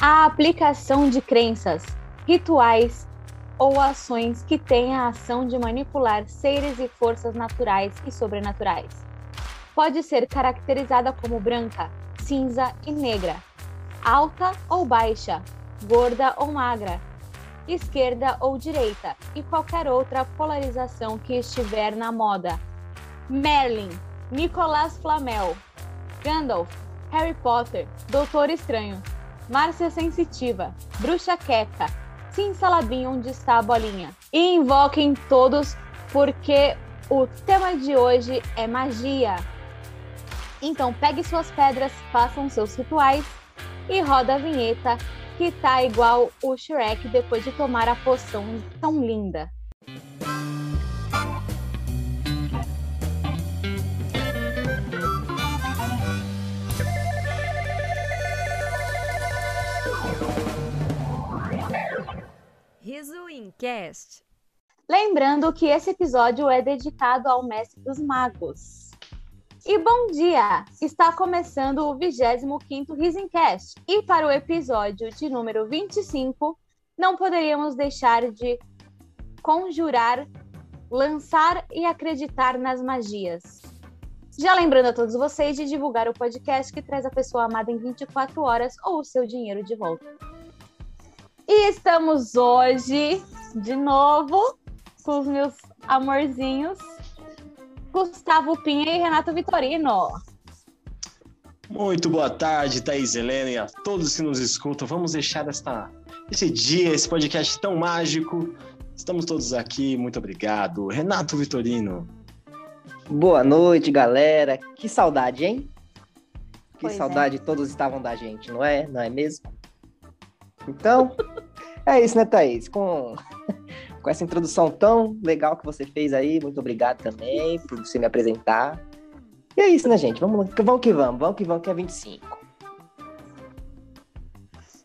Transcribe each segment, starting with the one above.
A aplicação de crenças, rituais ou ações que têm a ação de manipular seres e forças naturais e sobrenaturais. Pode ser caracterizada como branca, cinza e negra, alta ou baixa, gorda ou magra, esquerda ou direita e qualquer outra polarização que estiver na moda. Merlin, Nicolas Flamel, Gandalf, Harry Potter, Doutor Estranho, Márcia Sensitiva, Bruxa Queca, Sim Salabim onde está a bolinha. E invoquem todos porque o tema de hoje é magia. Então pegue suas pedras, façam seus rituais e roda a vinheta que tá igual o Shrek depois de tomar a poção tão linda. Riso Incast. Lembrando que esse episódio é dedicado ao Mestre dos Magos. E bom dia! Está começando o 25º Risencast. E para o episódio de número 25, não poderíamos deixar de conjurar, lançar e acreditar nas magias. Já lembrando a todos vocês de divulgar o podcast que traz a pessoa amada em 24 horas ou o seu dinheiro de volta. E estamos hoje, de novo, com os meus amorzinhos, Gustavo Pinha e Renato Vitorino. Muito boa tarde, Thaís Helena e a todos que nos escutam. Vamos deixar esta, esse dia, esse podcast tão mágico. Estamos todos aqui, muito obrigado. Renato Vitorino. Boa noite, galera. Que saudade, hein? Que Pois é. saudade todos estavam da gente, não é? Não é mesmo? Então, é isso, né, Thaís? Com, com essa introdução tão legal que você fez aí, muito obrigado também por você me apresentar. E é isso, né, gente? Vamos, vamos que vamos, vamos que vamos, que é 25.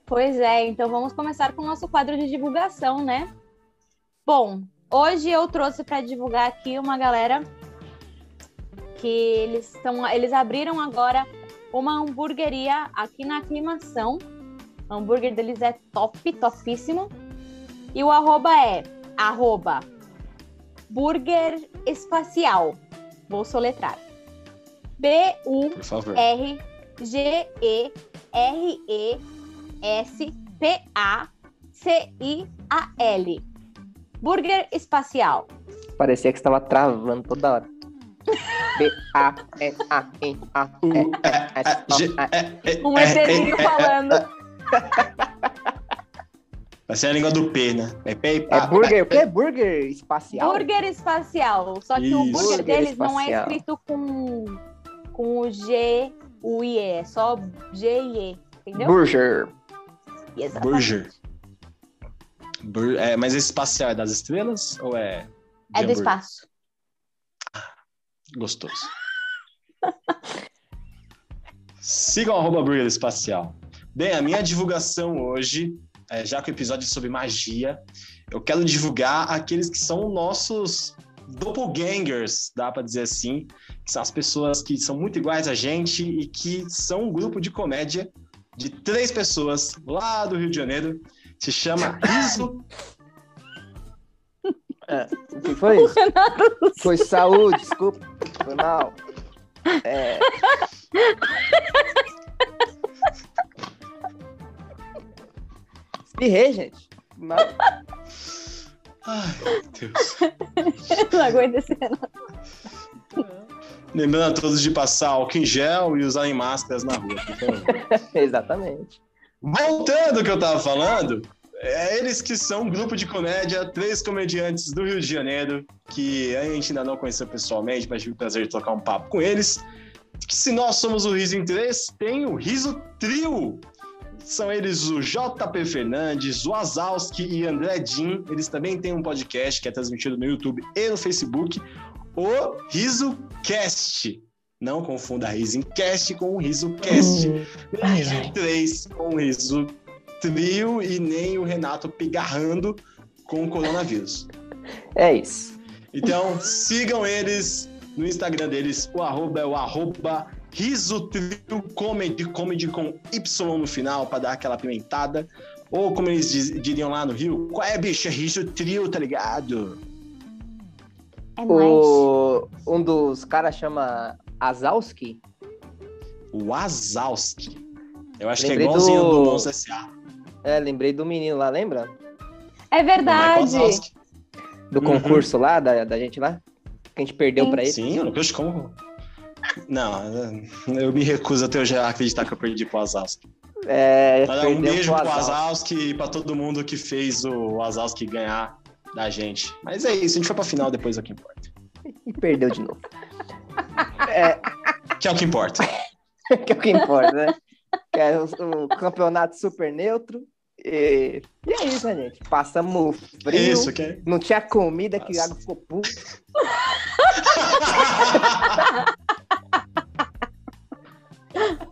Pois é, então vamos começar com o nosso quadro de divulgação, né? Bom, hoje eu trouxe para divulgar aqui uma galera que eles estão, eles abriram agora uma hamburgueria aqui na aclimação. O hambúrguer deles é top, topíssimo. E o arroba é arroba burger espacial. Vou soletrar. B-U Por favor. R G E R E S P A C I A L. Burger espacial. Parecia que estava travando toda hora. B A N A N A U, E é, é, G, é, é, Um é, ETzinho é, é, falando. Vai ser a língua do P, né? É P e É pá. burger, o que é burger espacial? Burger espacial. Só que o Isso. burger Burger deles não é espacial. escrito com, com o G, o I, E. É só G e E. Entendeu? Burger. Exatamente. Burger. Bur- é, mas esse espacial é das estrelas ou é. É do hambúrguer? espaço. Gostoso. Sigam arroba Burger Espacial. Bem, a minha divulgação hoje, é, já que o episódio é sobre magia, eu quero divulgar aqueles que são nossos doppelgangers, dá pra dizer assim, que são as pessoas que são muito iguais a gente e que são um grupo de comédia de três pessoas lá do Rio de Janeiro. Se chama Riso. O que foi isso? Foi saúde, desculpa. Foi mal. É... Espirrei, gente. Mal. Ai, meu Deus. Não aguento esse Lembrando a todos de passar álcool em gel e usarem máscaras na rua. Exatamente. Voltando ao que eu tava falando, é eles que são um grupo de comédia, três comediantes do Rio de Janeiro, que a gente ainda não conheceu pessoalmente, mas tive o prazer de trocar um papo com eles. Que se nós somos o Riso em Três, tem o Riso Trio. São eles o JP Fernandes, o Azalski e André Din. Eles também têm um podcast que é transmitido no YouTube e no Facebook, o Riso Cast. Não confunda Risencast com o Riso Cast. Nem o 3 com o Riso Trio e nem o Renato pigarrando com o coronavírus. É isso. Então, sigam eles no Instagram deles. O arroba é o arroba Riso Trio Comedy, comedy com Y no final, pra dar aquela pimentada. Ou como eles diz- diriam lá no Rio, qual é, bicho? É Riso Trio, tá ligado? É. O, um dos caras chama Azalski. O Wazowski. Eu acho Lembrei que é igualzinho do- do Monstro S.A. É, lembrei do menino lá, lembra? É verdade. Do Uhum. concurso lá, da, da gente lá? Que a gente perdeu Sim. pra ele. Sim, eu não vejo como. Não, eu me recuso até hoje a acreditar que eu perdi pro Wazowski. É, Mas, um perdeu beijo pro Azalski. E pra todo mundo que fez o Wazowski ganhar da gente. Mas é isso, a gente foi pra final depois, é o que importa. E perdeu de novo. É, Que é o que importa. que é o que importa, né? Que é o, o campeonato super neutro. E, e é isso, né, gente? Passamos frio. Isso, que é. Não tinha comida que o Nossa. Iago ficou puto.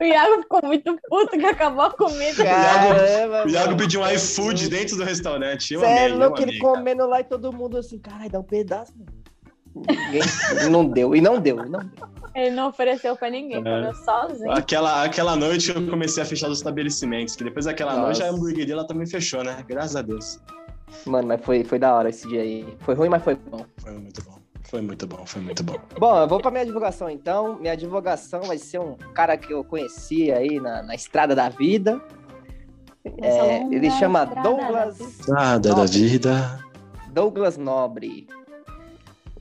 O Iago ficou muito puto que acabou a comida. Caramba, O Iago pediu um iFood dentro do restaurante. Eu é louco, ele comendo lá e todo mundo assim, caralho, dá um pedaço. mano. Ninguém- não deu, e não deu, e não deu. Ele não ofereceu pra ninguém, É. comeu sozinho. Aquela, aquela noite eu comecei a fechar os estabelecimentos, que depois daquela Nossa. noite a hamburgueria ela também fechou, né? Graças a Deus. Mano, mas foi, foi da hora esse dia aí. Foi ruim, mas foi bom. Foi muito bom. Foi muito bom, foi muito bom. Bom, eu vou pra minha divulgação então. Minha divulgação vai ser um cara que eu conheci aí na, na estrada da vida. É, ele chama estrada Douglas da vida. Nada da vida. Douglas Nobre.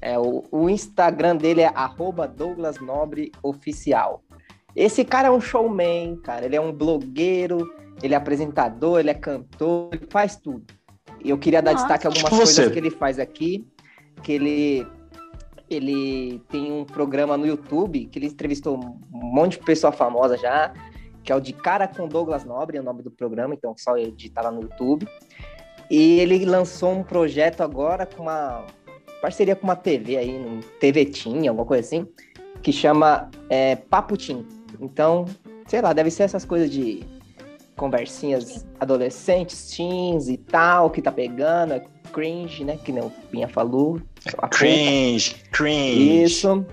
É, o, o Instagram dele é arroba Douglas Nobre Oficial. Esse cara é um showman, cara. Ele é um blogueiro, ele é apresentador, ele é cantor, ele faz tudo. E eu queria dar Nossa. destaque a algumas Tipo coisas você. que ele faz aqui. Que ele, ele tem um programa no YouTube que ele entrevistou um monte de pessoa famosa já, que é o De Cara com Douglas Nobre, é o nome do programa, então só ele digitar lá no YouTube. E ele lançou um projeto agora com uma parceria com uma TV aí, um TV Team, alguma coisa assim, que chama é, Papo Team. Então, sei lá, deve ser essas coisas de conversinhas adolescentes, teens e tal, que tá pegando, cringe, né? Que nem o Pinha falou. há pouco. Cringe, cringe. Isso.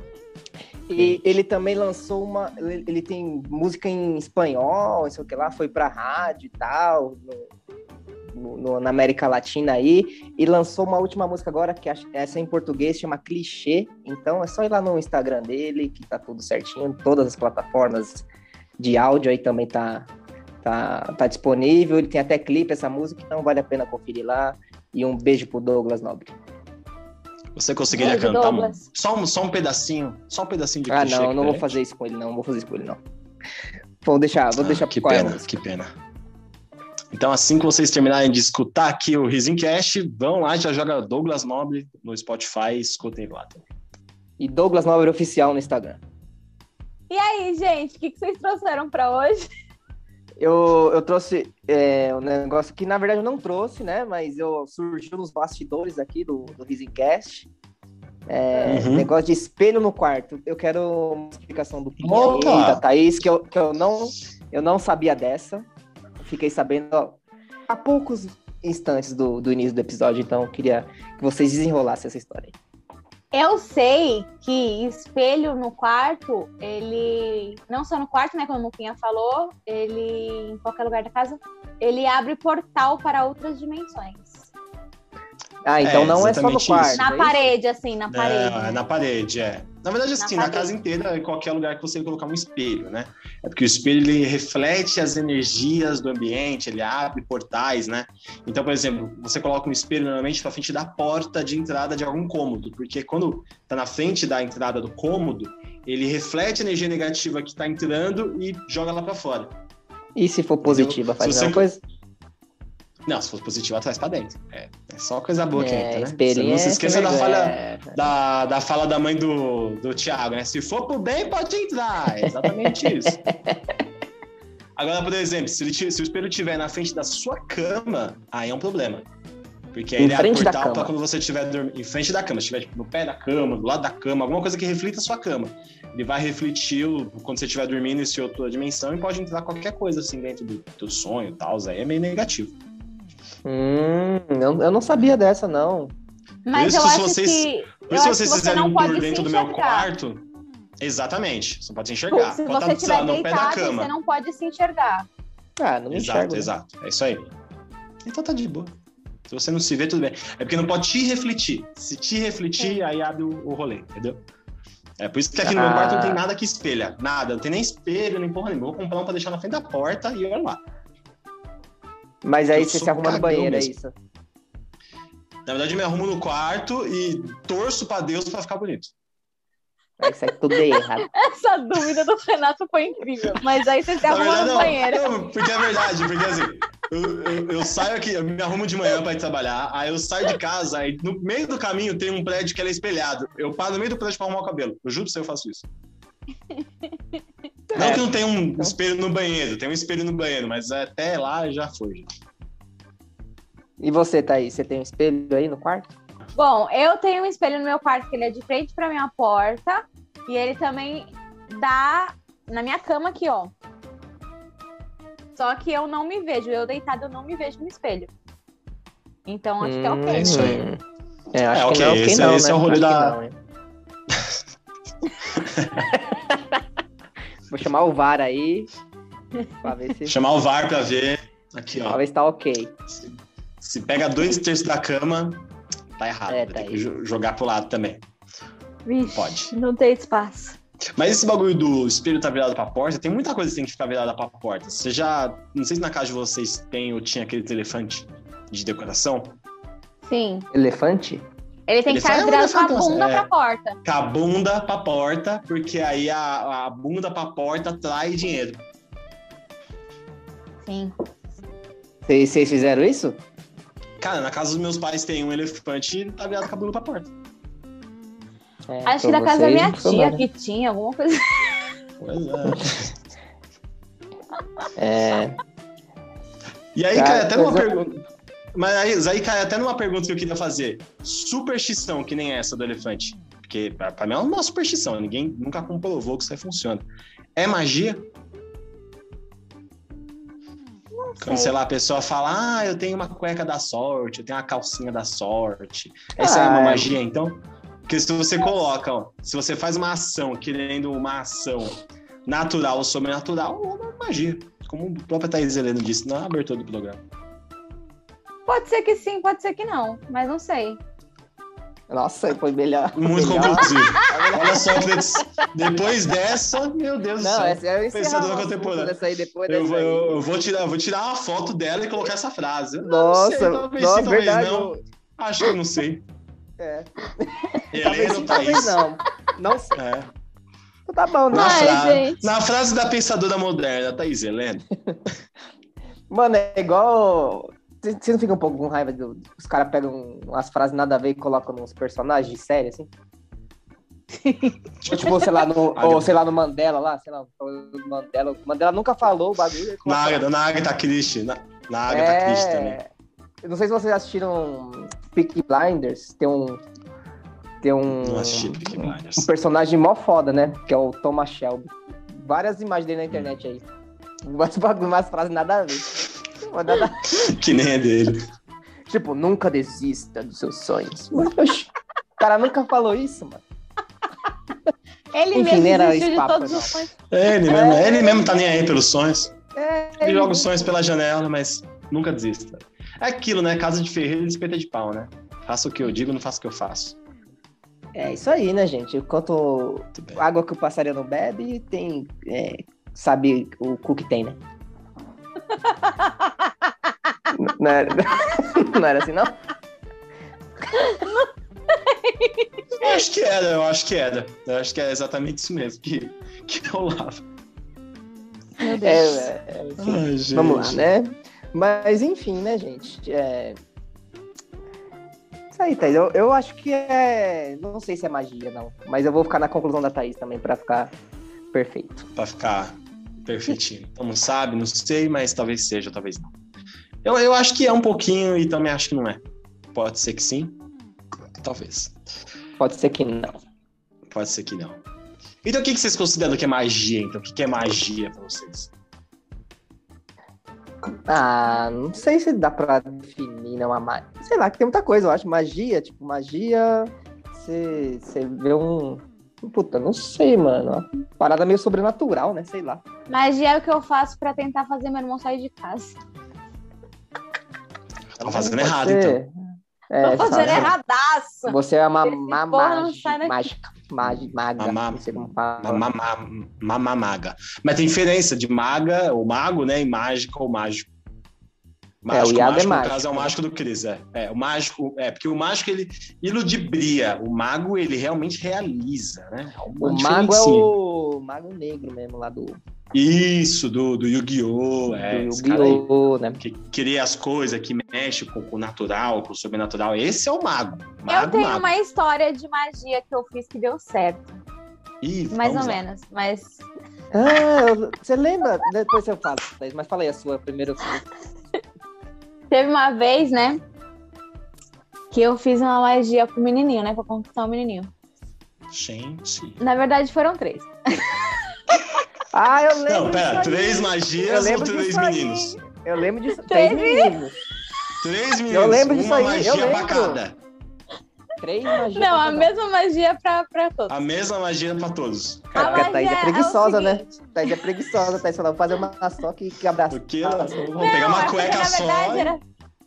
E ele também lançou uma. Ele tem música em espanhol, não sei o que lá, foi pra rádio e tal, no- no- na América Latina aí. E lançou uma última música agora, que acho- essa é em português, chama Clichê. Então é só ir lá no Instagram dele, que tá tudo certinho. Todas as plataformas de áudio aí também tá, tá, tá disponível. Ele tem até clipe essa música, então vale a pena conferir lá. E um beijo pro Douglas Nobre. Você conseguiria Beijo, cantar Douglas. só, um, só um pedacinho? Só um pedacinho de Ah, não, não vou fazer isso com ele, não. Vou fazer isso com ele, não. Vou deixar, vou Ah, deixar que é pena, música. que pena. Então, assim que vocês terminarem de escutar aqui o Rizincast, vão lá, já joga Douglas Nobre no Spotify e escutem lá. também. E Douglas Nobre Oficial no Instagram. E aí, gente, o que, que vocês trouxeram pra hoje? Eu, eu trouxe é, um negócio que, na verdade, eu não trouxe, né? Mas eu surgiu nos bastidores aqui do, do Risencast. É, Uhum. Negócio de espelho no quarto. Eu quero uma explicação do e da Thaís, que, eu, que eu, não, eu não sabia dessa. Fiquei sabendo ó, há poucos instantes do, do início do episódio, então eu queria que vocês desenrolassem essa história. aí. Eu sei que espelho no quarto, ele. Não só no quarto, né? Como o Pinha falou, ele. Em qualquer lugar da casa, ele abre portal para outras dimensões. Ah, então É, não é só no quarto. isso. Na é isso? parede, assim, na parede. Não, é na parede, é. Na verdade, assim, Na na, casa inteira, em qualquer lugar que você colocar um espelho, né? É porque o espelho, ele reflete as energias do ambiente, ele abre portais, né? Então, por exemplo, você coloca um espelho normalmente pra frente da porta de entrada de algum cômodo, porque quando tá na frente da entrada do cômodo, ele reflete a energia negativa que tá entrando e joga lá pra fora. E se for positiva, Se faz a você- mesma coisa? Não, se for positivo, traz pra dentro. É só coisa boa que entra, né? Você espelhinho não se é esqueça da falha, É, da, da fala da mãe do, do Thiago, né? Se for pro bem, pode entrar. É exatamente isso. Agora, por exemplo, se, ele se o espelho estiver na frente da sua cama, aí é um problema. Porque aí Em ele da portal pra quando você estiver dormindo. Em frente da cama, se estiver tipo, no pé da cama, do lado da cama, alguma coisa que reflita a sua cama. Ele vai refletir quando você estiver dormindo esse outra dimensão e pode entrar qualquer coisa assim dentro do, do sonho e tal. Aí é meio negativo. Hum, eu, eu não sabia dessa, não. Mas isso eu acho vocês- que. Por isso, se vocês fizerem um tour se dentro do meu quarto, Exatamente. Você não pode se enxergar. Se pode você estiver no pé da deitado, cama. você não pode se enxergar. Ah, não me Exato, enxergo. né? exato. É isso aí. Então tá de boa. Se você não se vê, tudo bem. É porque não pode te refletir. Se te refletir, aí abre o, o rolê, entendeu? É por isso que aqui no meu Ah. quarto não tem nada que espelha. Nada. Não tem nem espelho, nem porra nenhuma. Vou comprar um pra deixar na frente da porta e olha lá. Mas aí Eu você se arruma no banheiro, é mesmo. isso? Na verdade, eu me arrumo no quarto e torço pra Deus pra ficar bonito. Aí sai tudo errado. Essa dúvida do Renato foi incrível. Mas aí você se arruma verdade, no não. banheiro. Não, porque é verdade, porque assim, eu, eu- eu saio aqui, eu me arrumo de manhã pra ir trabalhar, aí eu saio de casa, aí no meio do caminho tem um prédio que é espelhado. Eu paro no meio do prédio pra arrumar o cabelo. Eu juro pra você, eu faço isso. Não É. que não tem um espelho no banheiro, tem um espelho no banheiro, mas até lá já foi. E você, Thaís, você tem um espelho aí no quarto? Bom, eu tenho um espelho no meu quarto que ele é de frente pra minha porta. E ele também dá na minha cama aqui, ó. Só que eu não me vejo. Eu deitada, eu não me vejo no espelho. Então acho que é ok. é isso aí. Hum. É, acho É, que ok, não, ok esse- não, esse né? é o rolê Acho que da- não? Vou chamar o VAR aí, pra ver se, Chamar o VAR pra ver. Aqui, pra ó. ver se tá ok. Se, se pega dois terços da cama, tá errado. É, tá ter que jogar pro lado também. Vixe, Pode. Não tem espaço. Mas esse bagulho do espelho tá virado pra porta, tem muita coisa que tem que ficar virada pra porta. Você já. Não sei se na casa de vocês tem ou tinha aquele elefante de decoração. Sim. Elefante? Ele tem Ele que virado com a bunda é. pra porta. Com a bunda pra porta, porque aí a, a bunda pra porta atrai dinheiro. Sim. Vocês, fizeram isso? Cara, na casa dos meus pais tem um elefante e tá virado com a bunda pra porta. É, Acho que pra na casa da minha tia que tinha alguma coisa. Pois é. É, E aí Cara, cai até eu- pergunta. Mas aí, cai até numa pergunta que eu queria fazer. Superstição, que nem essa do elefante. Porque pra, mim é uma superstição. Ninguém nunca comprovou que isso aí funciona. É magia? Quando, sei lá, a pessoa fala, ah, eu tenho uma cueca da sorte, eu tenho uma calcinha da sorte. Essa é Ah, uma é. magia, então? Porque se você coloca, ó, se você faz uma ação querendo uma ação natural ou sobrenatural, é uma magia. Como o próprio Thaís Heleno disse na abertura do programa. Pode ser que sim, pode ser que não. Mas não sei. Nossa, foi melhor. Muito conclusivo. Olha só, depois dessa, meu Deus do Não, céu. essa é o Pensadora contemporânea. dessa aí depois Eu, vou- eu- vou tirar, eu vou tirar uma foto dela e colocar essa frase. Eu não Nossa, sei, talvez nossa, sim, talvez verdade. não. eu- Acho que eu não sei. É. Talvez Helena sim, ou talvez Thaís? não. Não sei. É. Então Tá bom, né? Na, Ai, fra- gente. na frase da pensadora moderna, Thaís Helena. Mano, é igual. Você não fica um pouco com raiva do. Os caras pegam umas frases nada a ver e colocam nos personagens de série, assim? Ou, tipo, sei lá, no, ou sei lá, no Mandela lá, sei lá, o Mandela. Mandela nunca falou o bagulho. ele Na. Agatha- na Agatha Christie. Na, na Agatha Christie também. É. Eu não sei se vocês assistiram Peaky Blinders. Tem um. Tem um. Não assisti Peaky Blinders. Um personagem mó foda, né? Que é o Thomas Shelby. Várias imagens dele na internet aí. Umas, umas frases nada a ver. Que nem é dele. Tipo, nunca desista dos seus sonhos. Oxi, o cara nunca falou isso, mano. Ele Enfim, mesmo era de papo, todos não. os sonhos. É, ele mesmo, ele mesmo tá nem aí pelos sonhos. É, Ele joga os sonhos pela janela, mas nunca desista. É aquilo, né? Casa de ferreiro e espeta de pau, né? Faça o que eu digo, não faça o que eu faço. É isso aí, né, gente? Enquanto água que o passarinho não bebe, tem. é, sabe o cu que tem, né? Não, era... não era assim, não? Eu acho que era, eu acho que era. Eu acho que é exatamente isso mesmo que, que rolava. Meu É, Deus. é, é. Ai, gente. Vamos lá, né? Mas enfim, né, gente? É... Isso aí, Thaís. Eu, eu acho que é. Não sei se é magia, não. Mas eu vou ficar na conclusão da Thaís também, pra ficar perfeito. Pra ficar perfeitinho. Então não sabe, não sei, mas talvez seja, talvez não. Eu, eu acho que é um pouquinho e também acho que não é. Pode ser que sim, talvez. Pode ser que não. Pode ser que não. Então o que que vocês consideram que é magia, então? O que que é magia pra vocês? Ah, não sei se dá pra definir, não, a magia. Sei lá, que tem muita coisa, eu acho. Magia, tipo, magia. Você vê um. Puta, não sei, mano. Uma parada meio sobrenatural, né? Sei lá. Magia é o que eu faço pra tentar fazer meu irmão sair de casa. Tá fazendo errado, ser. então. É, Tô fazendo sabe? erradaço. Você é uma, mágica. Maga. Uma maga. Mas tem diferença de maga, ou mago, né? E mágica ou mágico. É, o Iago é mágico, mágico, no caso, é o mágico do Cris, é. É, o mágico, é, porque o mágico, ele iludibria. O mago, ele realmente realiza, né? É O mago é diferencinha. o mago negro mesmo, lá do, Isso, do, do Yu-Gi-Oh! É, do. Yu-Gi-Oh! né? Que cria as coisas, que mexe com, com o natural, com o sobrenatural. Esse é o mago. Eu Mago, tenho mago. uma história de magia que eu fiz que deu certo. Ih, Mais ou lá. menos. Mas Ah, eu- você lembra? Depois eu falo, Thaís, mas fala aí a sua primeiro. Teve uma vez, né? Que eu fiz uma magia pro menininho, né? Pra conquistar o menininho. Gente. Na verdade, foram três. Ah, eu lembro. Não, pera, três Eu magias ou três disso aí. meninos? Eu lembro disso. Três Três meninos. Três meninos. lembro disso uma aí, eu magia pra lembro. cada. Três magias. Não, a mesma magia pra, pra todos. A mesma magia pra todos. A Cara, a Thaís é é o preguiçosa, né? seguinte. Thaís é preguiçosa, Thaís falou, vou fazer uma só que, que abraça. Porque vamos pegar Não, uma é cueca na só. verdade, e- era,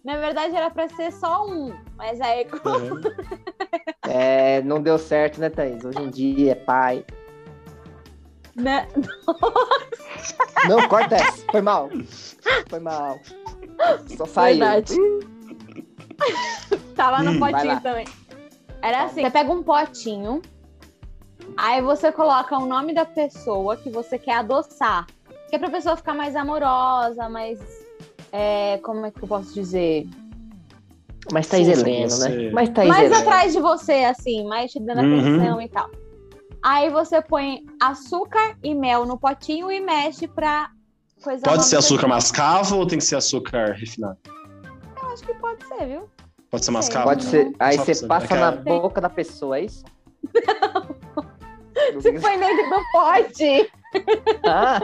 na verdade era pra ser só um. Mas aí, É, não deu certo, né, Thaís? Hoje em dia é pai. né? Não, corta essa. Foi mal. Foi mal. Só saiu. Verdade. Tava no Hum, potinho também. Era assim, você pega um potinho, aí você coloca o nome da pessoa que você quer adoçar. Que é pra pessoa ficar mais amorosa, mais. é, como é que eu posso dizer? Mas Thaís Fofa Heleno, você. né? Mas Thaís mais Heleno. atrás de você, assim, mais te dando Uhum. atenção e tal. Aí você põe açúcar e mel no potinho e mexe pra coisa Pode ser açúcar mascavo ou tem que ser açúcar refinado? Eu acho que pode ser, viu? Pode ser mascavo? Pode ser. Aí Só você passa saber. na É boca da pessoa, é isso? Se foi dentro do pote, Ah,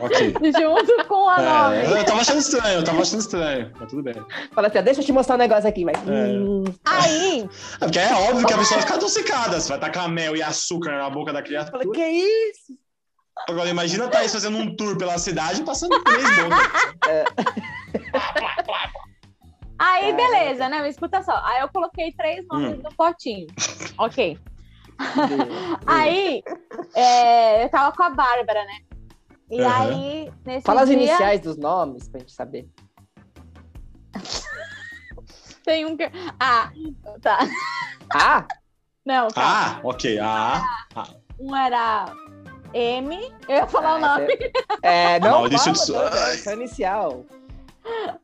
Ok. junto com a nome. É, eu tava achando estranho, eu tava achando estranho. Mas tudo bem. fala assim, ó, deixa eu te mostrar um negócio aqui, vai. É. Hum, Aí, É porque é óbvio que a pessoa vai ficar adocicada. Você vai tacar mel e açúcar na boca da criança. fala, que isso? Agora, imagina a Thaís fazendo um tour pela cidade e passando três bocas. Aí É. beleza, né? Mas escuta só. Aí eu coloquei três nomes Hum. no potinho. Ok. Aí, é, eu tava com a Bárbara, né? E Aham. aí, nesse Fala as dia, iniciais dos nomes pra gente saber. tem um que... Ah, tá. Ah, Não, calma. Ah, ok. Ah, Um era M, eu ia falar o Ah, nome. é, não, Maurício fala, de Souza. é só inicial.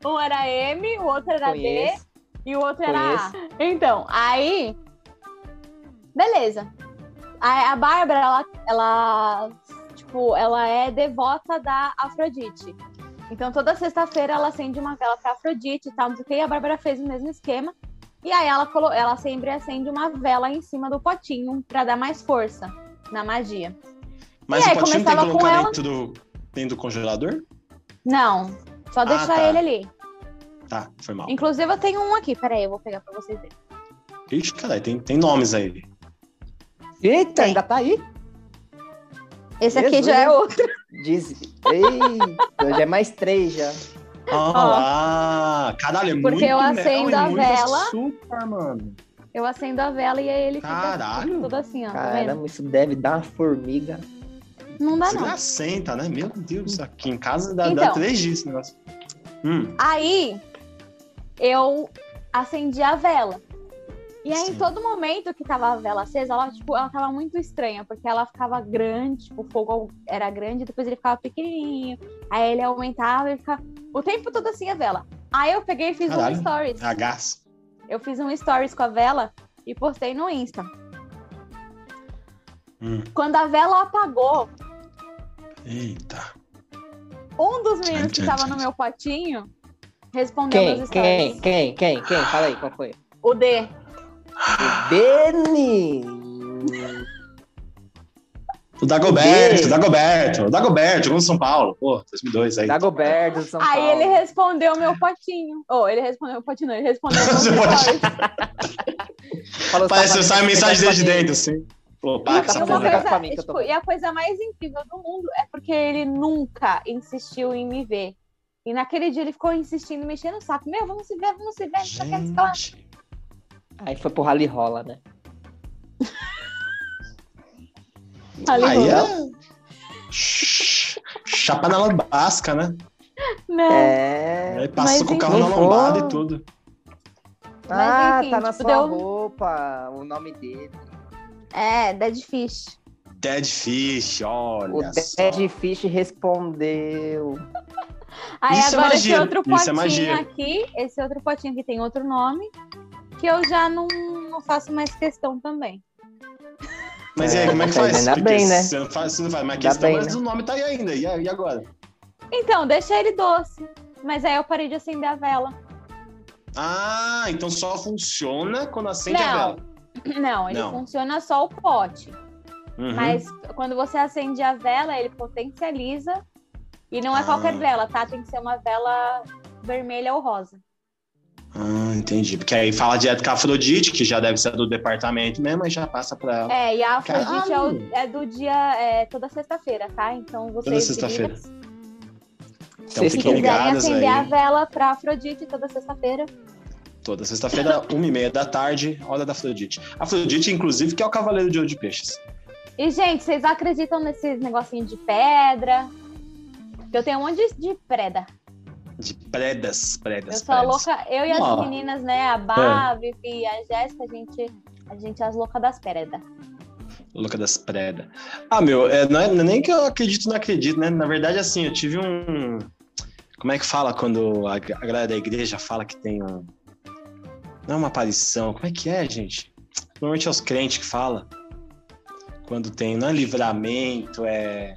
Um era M, o outro era D Conheço. e o outro era A. Conheço. Então, aí. Beleza. A, a Bárbara, ela, ela, tipo, ela é devota da Afrodite. Então, toda sexta-feira ela acende uma vela pra Afrodite e tal, não sei o que, e a Bárbara fez o mesmo esquema. E aí ela, colo... ela sempre acende uma vela em cima do potinho pra dar mais força na magia. mas E aí, o potinho tem que colocar ela? dentro do, dentro do congelador? Não, só deixar tá. ele ali. Tá, foi mal. Inclusive, eu tenho um aqui, peraí, eu vou pegar pra vocês verem. Ixi, caralho, tem, tem nomes aí. Eita, ainda tá aí? Esse aqui Jesus. já é outro. Diz... Eita, já é mais três já. Ah, caralho, é Porque muito eu mel acendo e a muito vela. açúcar, mano. Eu acendo a vela e aí ele fica Caralho. tudo assim, ó. Tá vendo? Caramba, isso deve dar uma formiga. Não dá, não. Desgracenta, né? Meu Deus, aqui em casa dá, dá Então. três dias esse negócio. Hum, Aí eu acendi a vela. E aí, Sim. em todo momento que tava a vela acesa, ela, tipo, ela tava muito estranha, porque ela ficava grande, tipo, o fogo era grande, depois ele ficava pequenininho, aí ele aumentava e ficava o tempo todo assim a vela. Aí eu peguei e fiz Caralho. um stories. a gás. Eu fiz um stories com a vela e postei no Insta. Hum. Quando a vela apagou, Eita. um dos meninos que tchan, tava no meu potinho respondeu Quem? meus Quem? stories. Quem? Quem? Quem? Fala aí, qual foi? O D. O Deni! O Dagoberto, o Dagoberto, o Dagoberto, jogou no São Paulo, pô, 2002 aí. Dagoberto do São Aí Paulo. ele respondeu meu potinho. Ou ele respondeu o potinho, não, ele respondeu. Falou, Parece que "Tá sai mensagem desde dentro, assim. Tá E, uma coisa, mim tô tipo, e a coisa mais incrível do mundo é porque ele nunca insistiu em me ver. E naquele dia ele ficou insistindo, mexendo o saco. Meu, vamos se ver, vamos se ver. Só quer falar. Gente. Aí foi pro rally rola, né? Ali, Aí rolou. é. Ch- Chapa na lambasca, né? Não. É. Aí passou Mas com o carro na lombada e tudo. Ah, enfim, tá na tipo, sua deu- roupa o nome dele. É, Dead Fish. Dead Fish, olha O só. Dead Fish respondeu. Aí Isso é agora magia, esse outro isso é potinho magia. aqui, esse outro potinho aqui tem outro nome, que eu já não, não faço mais questão também. Mas e aí, como é que Tá faz? ainda Porque bem, né? Você não faz, você não faz mais questão, bem, mas né? o nome tá aí ainda. E agora? Então, deixa ele doce. Mas aí eu parei de acender a vela. Ah, então só funciona quando acende a Não. vela. Não, ele Não. funciona só o pote. Uhum. Mas quando você acende a vela, ele potencializa. E não é Ah. qualquer vela, tá? Tem que ser uma vela vermelha ou rosa. Ah, entendi. Porque aí fala direto com a Afrodite, que já deve ser do departamento mesmo, aí já passa pra ela. É, e a Afrodite é, o- é do dia é, toda sexta-feira, tá? Então vocês sexta-feira. queridas, Então se fiquem quiserem acender a aí. vela pra Afrodite toda sexta-feira, Toda sexta-feira, uma e meia da tarde, hora da Afrodite. Afrodite, inclusive, que é o cavaleiro de ouro de peixes. E, gente, vocês acreditam nesses negocinhos de pedra? Eu tenho um monte de, de preda. De predas, predas, Eu sou predas. louca, eu e as meninas, né? A a Vivi e a Jéssica, a gente, a gente é as loucas das preda. Louca das predas. Ah, meu, é, não, é, não é nem que eu acredito, não acredito, né? Na verdade, assim, eu tive um. Como é que fala quando a, a galera da igreja fala que tem um. Não é uma aparição. Como é que é, gente? Normalmente é os crentes que falam. Quando tem. Não é livramento, é.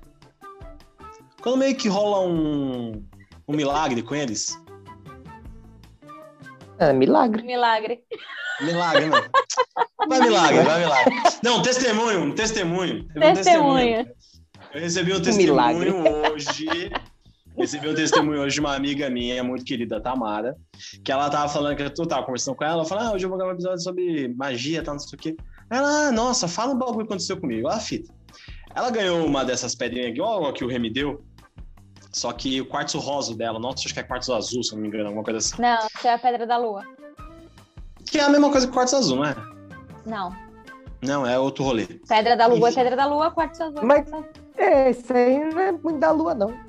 Quando meio que rola um. Um milagre com eles. É milagre. Milagre. Milagre, não. Vai milagre, vai milagre. Não, testemunho, um testemunho. Um Testemunha. Eu recebi um milagre. testemunho hoje. Recebi um testemunho hoje de uma amiga minha, muito querida, Tamara, que ela tava falando que eu tava conversando com ela, ela falou, ah, hoje eu vou gravar um episódio sobre magia, tal, não sei o quê. Ela, ah, nossa, fala um bagulho que aconteceu comigo. Olha a fita. Ela ganhou uma dessas pedrinhas igual a que o Remy deu, só que o quartzo rosa dela, nossa, acho que é quartzo azul, se eu não me engano, alguma coisa assim. Não, isso é a pedra da lua. Que é a mesma coisa que quartzo azul, não é? Não. Não, é outro rolê. Pedra da lua é Enfim. pedra da lua, quartzo azul. Mas- É, isso aí não é muito da lua, não.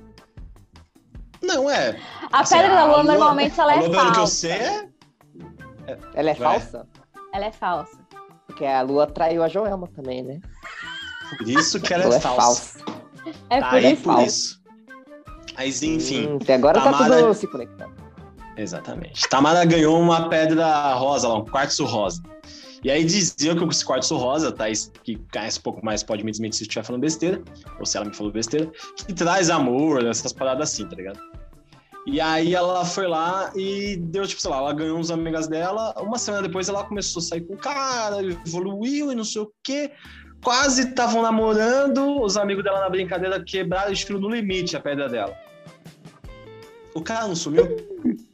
Não, é. A Assim, pedra da lua, lua- normalmente ela a é lua, pelo que eu falsa. sei, é Ela é Ué. falsa? Ela é falsa. Porque a lua traiu a Joelma também, né? por isso que A ela lua é falsa. É Tá por aí isso. por isso. Mas enfim, Hum, até agora tá Tamara- tudo se conectando. exatamente. Tamara ganhou uma pedra rosa lá, um quartzo rosa. E aí diziam que esse quartzo rosa, Thaís, que conhece um pouco mais, pode me desmentir se eu estiver falando besteira, ou se ela me falou besteira, que traz amor, essas paradas assim, tá ligado? E aí ela foi lá e deu, tipo, sei lá, ela ganhou uns amigas dela, uma semana depois ela começou a sair com o cara, evoluiu e não sei o quê. Quase estavam namorando, os amigos dela na brincadeira quebraram e estilo no limite a pedra dela. O cara não sumiu?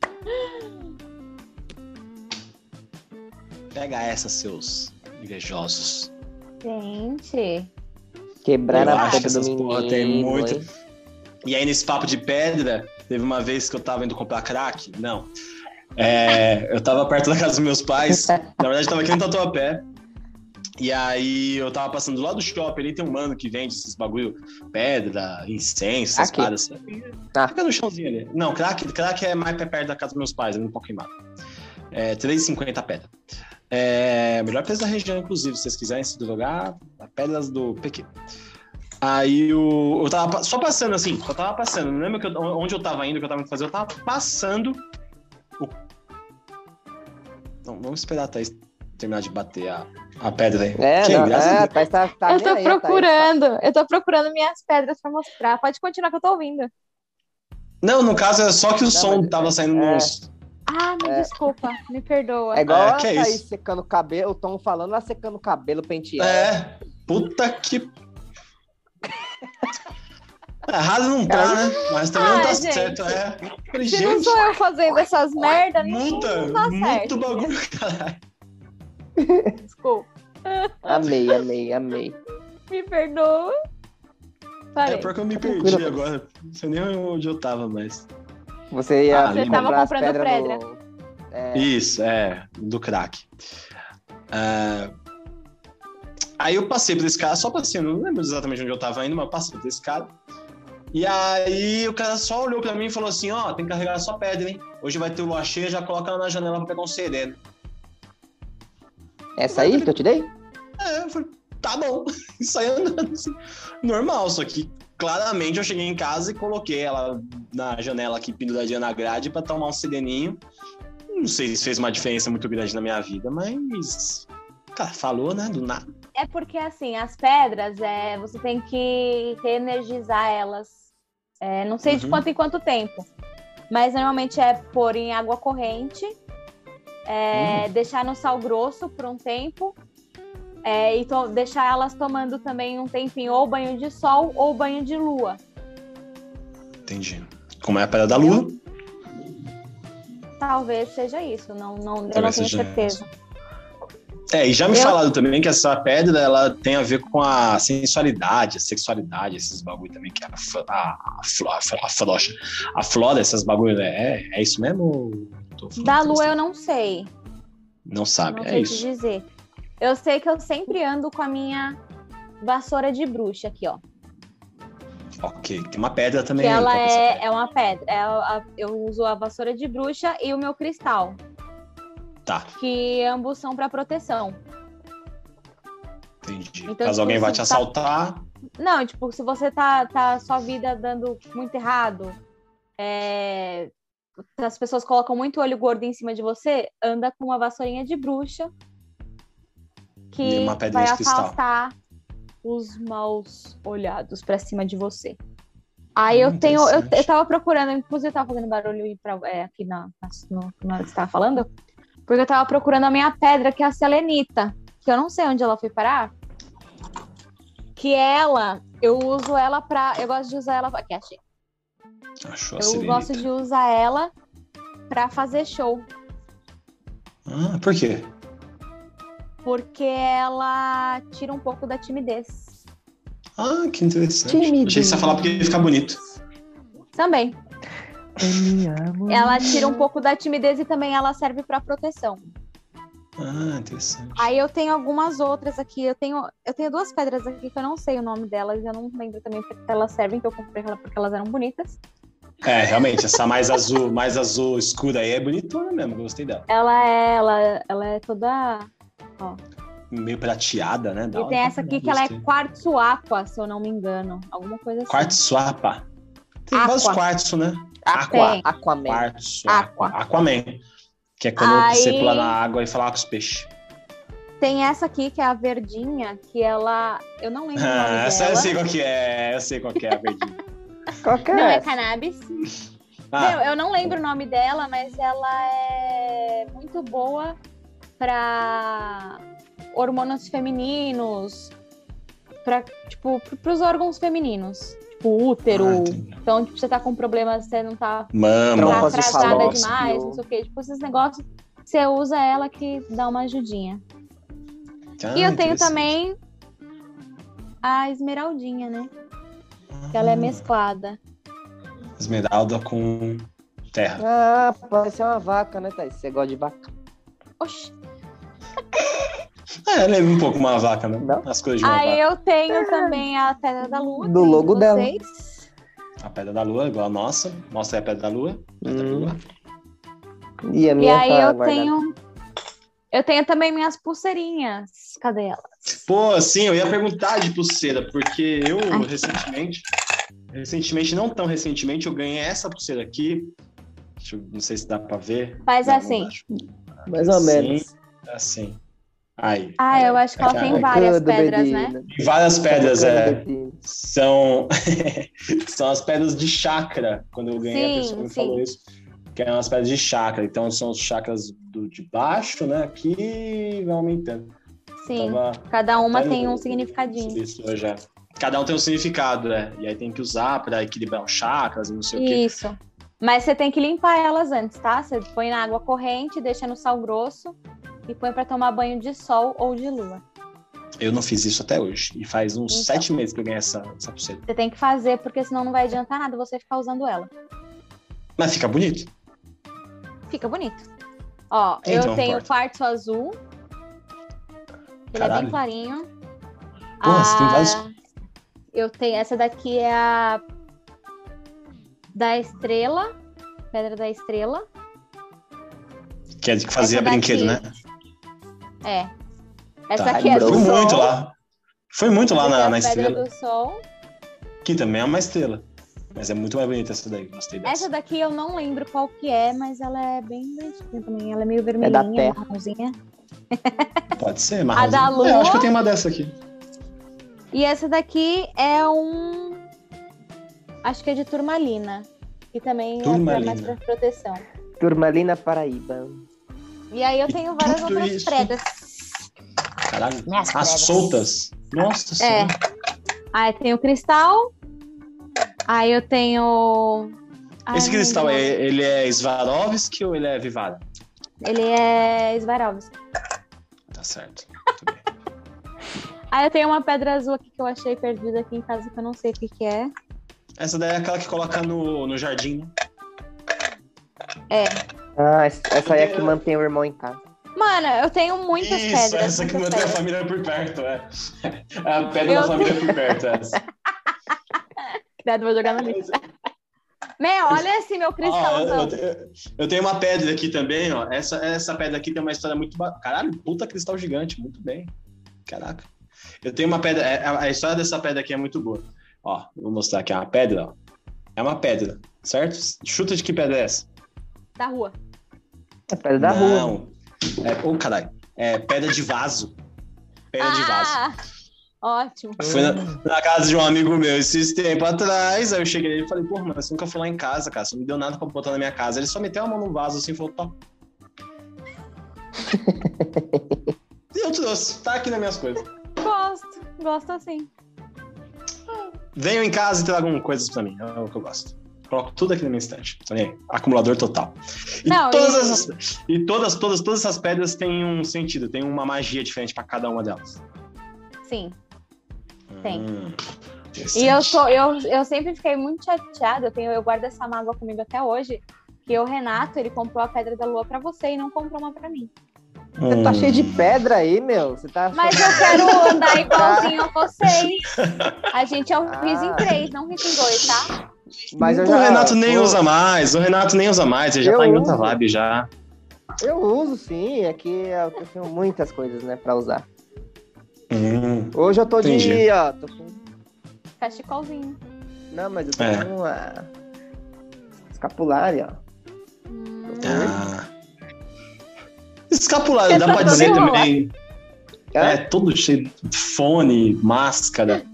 Pega essa, seus invejosos. Gente. Quebraram Eu a pedra do menino. tem muito-? E aí, nesse papo de pedra, teve uma vez que eu tava indo comprar crack. Não. É, eu tava perto da casa dos meus pais. Na verdade, eu tava aqui no Tatuapé. E aí, eu tava passando do lado do shopping. Ali tem um mano que vende esses bagulho, pedra, incenso, essas Aqui. paradas. Ah. Fica no chãozinho ali. Não, crack, crack é mais perto da casa dos meus pais, ali no Pokémon. É, 3,50 a pedra. É, melhor preço da região, inclusive, se vocês quiserem se drogar, pedras do PQ. Aí o, eu tava só passando assim, só tava passando. Não lembro que eu- onde eu tava indo, o que eu tava indo fazer, eu tava passando. O... Não, vamos esperar a Thaís terminar de bater a, a pedra aí. É, Que, não, graças a é, Deus. tá, tá, tá eu tô aí, tá aí, procurando. Eu tô procurando minhas pedras pra mostrar. Pode continuar que eu tô ouvindo. Não, no caso é só que o som mas- tava saindo é. nos. Ah, me É. desculpa. Me perdoa. É igual É, a que é Thaís isso. secando o cabelo, o Tom falando, ela secando o cabelo, penteado. É, puta que. Errado não tá, né? Mas também não Ah, tá gente. certo. É. Falei, Se não gente, sou eu fazendo essas merda, não, multa, não tá muito certo. bagulho, caralho. Desculpa. Amei, amei, amei. Me perdoa. É Falei. porque eu me perdi agora. Não sei nem onde eu tava mais. Você ia Ah, Você tava comprando pedra. no- É, Isso, é, do crack. Ah, aí eu passei por esse cara, só passei, não lembro exatamente onde eu tava indo, mas eu passei por esse cara. E aí o cara só olhou pra mim e falou assim, ó, tem que carregar só pedra, hein? Hoje vai ter lua cheia, já coloca ela na janela pra pegar um sereno. essa aí que eu te dei? É, eu falei, tá bom. E saí andando assim, normal, só que claramente eu cheguei em casa e coloquei ela na janela aqui, penduradinha na grade, pra tomar um sereninho. Não sei se fez uma diferença muito grande na minha vida, mas. Cara, falou, né? Do nada. É porque, assim, as pedras, é, você tem que reenergizar elas. É, não sei de Uhum. quanto em quanto tempo. Mas normalmente é pôr em água corrente, é, deixar no sal grosso por um tempo. é, e to- deixar elas tomando também um tempinho, ou banho de sol ou banho de lua. Entendi. Como é a pedra da lua? Talvez seja isso, não, não, eu não tenho certeza. É, e já me Eu- falaram também que essa pedra ela tem a ver com a sensualidade, a sexualidade, esses bagulho também, que a, flo- a, a, a, a flocha, a flora, esses bagulho? É, é isso mesmo? Da lua eu não sei. Não sabe, não é isso. dizer. Eu sei que eu sempre ando com a minha vassoura de bruxa aqui, ó. Ok, tem uma pedra também. Que ela é, pedra? é uma pedra. É eu uso a vassoura de bruxa e o meu cristal, Tá, que ambos são para proteção. entendi. Então, Caso tipo, alguém vá te tá- assaltar, Não, tipo, se você tá, tá sua vida dando muito errado, é, as pessoas colocam muito olho gordo em cima de você, anda com uma vassourinha de bruxa que vai afastar os maus olhados pra cima de você. Aí eu Hum, tenho, eu, eu tava procurando, inclusive eu tava fazendo barulho pra, é, aqui na, no, na hora que você tava falando, porque eu tava procurando a minha pedra, que é a selenita, que eu não sei onde ela foi parar. Que ela, eu uso ela pra. Eu gosto de usar ela. Aqui, achei. achou a Eu gosto de usar ela pra fazer show. Ah, por quê? Porque ela tira um pouco da timidez. Ah, que interessante. Timidez. Achei que você ia falar porque ia ficar bonito. Também. Ela tira um pouco da timidez e também ela serve pra proteção. Ah, interessante. Aí eu tenho algumas outras aqui. Eu tenho, eu tenho duas pedras aqui que eu não sei o nome delas. Eu não lembro também porque elas servem, que eu comprei ela porque elas eram bonitas. É, realmente, essa mais azul, mais azul escura aí é bonitona mesmo, gostei dela. Ela é, ela, ela é toda. Meio prateada, né? Da E hora tem essa aqui que ela é quartzo aqua, se eu não me engano. Alguma coisa assim. Quartzo swapa. Tem Aqua. vários quartzo, né? Aqua. Aquaman. Quartzo. Aqua. Aquaman. Que é quando Aí- você pula na água e fala com os peixes. Tem essa aqui, que é a verdinha, que ela. Eu não lembro o nome Ah, essa dela. eu sei qual que é. Eu sei qual que é a verdinha. Qual que Não é é? cannabis. Meu, Ah, eu não lembro o nome dela, mas ela é muito boa para hormônios femininos, para tipo, para os órgãos femininos, tipo útero. Ah, então, tipo, você tá com problema, você não tá, mama. tá atrasada demais, não sei o quê. Tipo, esses negócios, você usa ela que dá uma ajudinha. Ah, e eu tenho também a esmeraldinha, né? Que ela é Ah, mesclada. Esmeralda com terra. Ah, parece uma vaca, né, Thaís? Você gosta de vaca? Oxi. É, lembra um pouco uma vaca, né? Não? As coisas de uma Aí vaca. eu tenho também a Pedra da Lua. Do logo de dela. A pedra da lua, igual a nossa. Mostra aí a pedra da lua. Pedra da Hum. lua. E a E minha aí tá eu guardada. tenho. Eu tenho também minhas pulseirinhas. Cadê elas? Pô, sim, eu ia perguntar de pulseira, porque eu Ai. recentemente, recentemente, não tão recentemente, eu ganhei essa pulseira aqui. Deixa eu, não sei se dá pra ver. Faz Não, assim. Mais ou Assim. menos. Assim. Aí. Ah, eu acho que ela Tá, tem várias Tudo, pedras, né? E várias pedras, é. São, são as pedras de chakra. Quando eu ganhei, a Sim, pessoa me sim. falou isso. Que eram as pedras de chakra. Então são os chakras do, de baixo, né? Aqui e vai aumentando. Sim. Tava Cada uma até tem um significadinho. Isso, já. Cada um tem um significado, né? E aí tem que usar pra equilibrar os chakras e não sei o quê. Isso. Mas você tem que limpar elas antes, tá? Você põe na água corrente, deixa no sal grosso e põe pra tomar banho de sol ou de lua. Eu não fiz isso até hoje. E faz uns Então. sete meses que eu ganhei essa, essa pulseira. Você tem que fazer, porque senão não vai adiantar nada você ficar usando ela. Mas fica bonito. Fica bonito. Ó, Então, eu tenho corta. quartzo azul. Ele é Caralho. bem clarinho. Porra, você tem Ah, vários- Eu tenho. Essa daqui é a. Da estrela. Pedra da estrela. Que é de que fazia brinquedo, né? É. Essa Tá. aqui é do Fui sol. muito lá. Foi muito lá na, é na a estrela. do sol. Que também é uma estrela. Mas é muito mais bonita essa daí. Gostei dessa. Essa daqui eu não lembro qual que é, mas ela é bem bonitinha também. Ela é meio vermelhinha, terra. marronzinha. Pode ser, A marrom. da lua. É, eu acho que eu tenho uma dessa aqui. E essa daqui é um. Acho que é de turmalina. Que também é Turmalina. mais pra proteção. Turmalina Paraíba. E aí eu tenho várias tudo outras isso. predas. Caralho. Minhas As pregas. soltas. Nossa É. senhora. Aí tem o cristal. Aí eu tenho. Ai, Esse cristal, é, ele é Swarovski ou ele é Vivara? Ele é Swarovski. Tá certo. Aí eu tenho uma pedra azul aqui que eu achei perdida aqui em casa que eu não sei o que, que é. Essa daí é aquela que coloca no, no jardim, né? É. Ah, essa aí é a que mantém o irmão em casa. Mano, eu tenho muitas Isso, pedras. essa que mantém a família por perto, é. É a pedra Eu da família por perto, essa. Cuidado, vou jogar no lixo. Meu, olha esse meu eu, cristalzão. eu te- eu tenho uma pedra aqui também, ó. Essa, essa pedra aqui tem uma história muito bacana. Caralho, puta cristal gigante, muito bem. Caraca. Eu tenho uma pedra. é- A, a história dessa pedra aqui é muito boa. Ó, vou mostrar aqui. É uma pedra, ó. É uma pedra, certo? Chuta de que pedra é essa? Da rua. É pedra da rua. Não. É, oh, caralho. É pedra de vaso. Pedra de vaso. Ah, ótimo. Eu Fui na, na casa de um amigo meu esses tempos atrás. Aí eu cheguei nele e falei, pô, mano, você nunca foi lá em casa, cara. Você não me deu nada pra botar na minha casa. Ele só meteu a mão no vaso assim e falou, top. e eu trouxe, tá aqui nas minhas coisas. Gosto. Gosto assim. Venham em casa e tragam coisas pra mim. É o que eu gosto. Coloco tudo aqui na minha estante. Aí. Acumulador total. E, Não, todas, e- essas, e todas, todas, todas essas pedras têm um sentido, tem uma magia diferente pra cada uma delas. Sim. Tem. Hum, E eu sou, eu, eu sempre fiquei muito chateada, eu, tenho, eu guardo essa mágoa comigo até hoje, que o Renato, ele comprou a Pedra da Lua pra você e não comprou uma pra mim. Você tá Hum. cheio de pedra aí, meu. Você tá. Mas eu quero andar igualzinho a vocês. A gente é o Riz em Ah. três, não Riz em dois, tá? Mas eu o já. Renato nem usa mais, o Renato nem usa mais, ele já Eu tá em outra vibe já. Eu uso sim, é que eu tenho muitas coisas, né, pra usar. Hum, Hoje eu tô de. Entendi. Ó, tô com... Cachecolzinho. Não, mas eu tô É. com uma. Escapulária, ó. Hum, ah. Escapulário, dá pra tá dizer também. Hã? É, todo cheio de fone, máscara.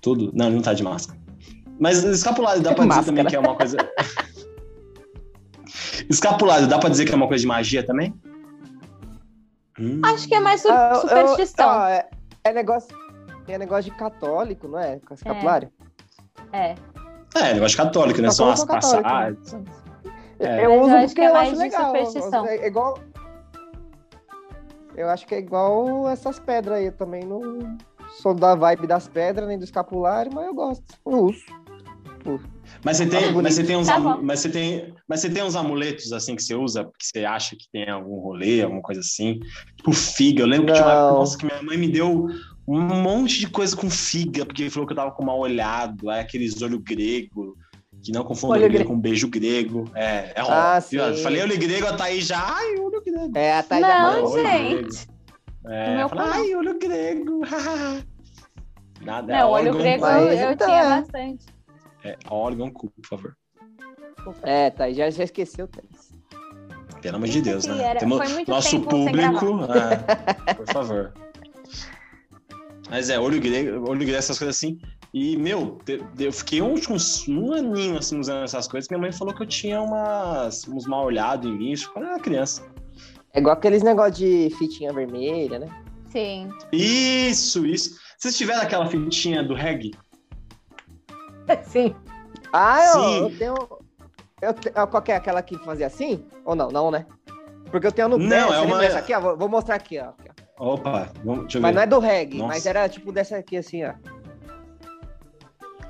Tudo. Não, ele não tá de máscara. Mas escapulário dá pra dizer Máscara. também que é uma coisa. escapulário dá pra dizer que é uma coisa de magia também? Hum. Acho que é mais su- Ah, superstição. eu- é, é negócio. É negócio de católico, não é? Com escapulário? É. É, negócio católico, né? Só São as passagens. É. Eu eu uso acho porque que é eu mais de legal. superstição. É igual. Eu acho que é igual essas pedras aí. Eu também não sou da vibe das pedras, nem do escapulário, mas eu gosto. Eu uso. Mas você tem, mas você tem uns, Tá mas você tem, mas você tem uns amuletos assim que você usa, que você acha que tem algum rolê, alguma coisa assim. Tipo figa. Eu lembro que tinha uma Não. nossa, que minha mãe me deu um monte de coisa com figa, porque falou que eu tava com mal olhado, aí aqueles olho grego, que não confundam Olho olho grego com beijo grego. É, é Ah, óbvio. sim. Falei olho grego, a Thaís já, ai, olho grego. É, a Thaís Não, já Olho gente. grego. É, meu falei, canal. ai, olho grego. Nada, é Não, olho órgão, grego eu, eu então tinha é. bastante. É, órgão cu, por favor. É, Thaís, já, já esqueceu, Thaís. Pelo amor de Deus, né? era- muito nosso público. é, por favor. Mas é, olho grego, olho grego, essas coisas assim. E, meu, eu fiquei uns, uns- um aninho assim usando essas coisas. Minha mãe falou que eu tinha umas, uns mal olhados em mim, isso quando eu era criança. É igual aqueles negócios de fitinha vermelha, né? Sim. Isso, isso. Vocês tiveram aquela fitinha do reggae? Sim. Ah, eu, Sim. eu tenho. Eu te... Qual que é aquela que fazia assim? Ou não? Não, né? Porque eu tenho no Não, pé. é uma- dessa aqui, ó? Vou, vou mostrar aqui, ó. Opa, vamos, deixa eu Mas ver. não é do reggae, Nossa. mas era tipo dessa aqui assim, ó.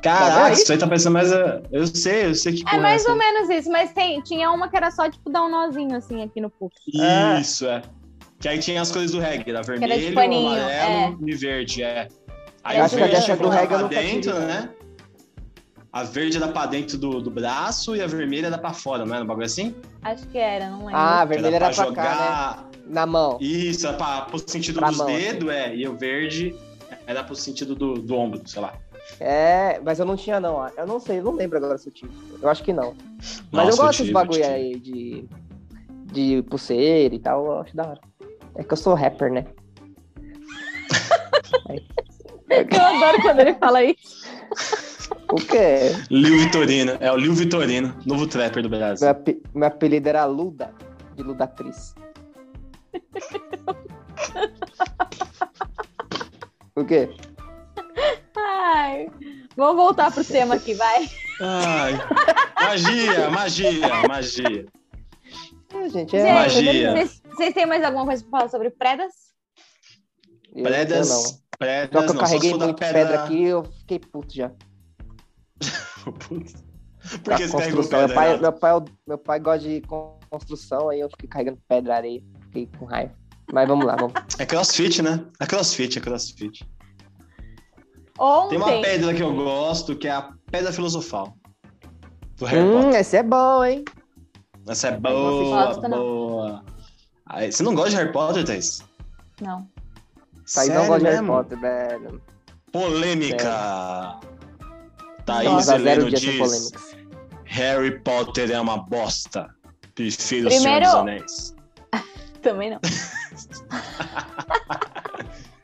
Caraca, Não, isso aí tá parecendo mais. a- Eu sei, eu sei que É porra mais essa ou menos isso, mas tem, tinha uma que era só, tipo, dar um nozinho assim aqui no pulso. Ah. Isso, é. Que aí tinha as cores do reggae, de vermelho, paninho, amarelo e verde, é. Aí Eu o acho que verde dessa do reggae pra dentro, né? A verde era pra dentro do, do braço e a vermelha era pra fora, não era um bagulho assim? Acho que era, não lembro. Ah, a vermelha era pra cá, jogar. né? Na mão. Isso, era pra, pro sentido Pra dos mão, dedos, é. E o verde era pro sentido do, do ombro, sei lá. É, mas eu não tinha, não. Eu não sei, eu não lembro agora se eu tive. Eu acho que não. Mas Nossa, eu gosto desses bagulho aí de, de pulseira e tal, eu acho da hora. É que eu sou rapper, né? Eu adoro quando ele fala isso. O quê? Lil Vitorino, é o Lil Vitorino, novo trapper do Brasil. Meu, ape- meu apelido era Luda, de Ludatriz. o quê? Ai, vamos voltar pro tema aqui, vai. Ai, magia, magia, magia. É, gente, é. Gente, Magia. Vocês, vocês têm mais alguma coisa pra falar sobre predas? eu Predas, não. predas, Só que eu não, carreguei da muito pedra... aqui eu fiquei puto já. Putz. Por Da que você carregou pedra? Meu pai, meu, pai, é meu pai gosta de construção, aí eu fiquei carregando pedra, areia. Fiquei com raiva. Mas vamos lá, vamos. É crossfit, né? É crossfit, é crossfit. Ontem, Tem uma pedra que eu gosto, que é a pedra filosofal. Do Harry Hum, Potter. esse é bom, hein? Essa é boa, gosta, boa. Você não gosta de Harry Potter, Thaís? não. Thaís não gosta de Harry? Potter, velho. Polêmica. Thaís Vamos a zero Heleno diz. Harry Potter é uma bosta. Prefiro Primeiro- o Senhor dos Anéis. Também não.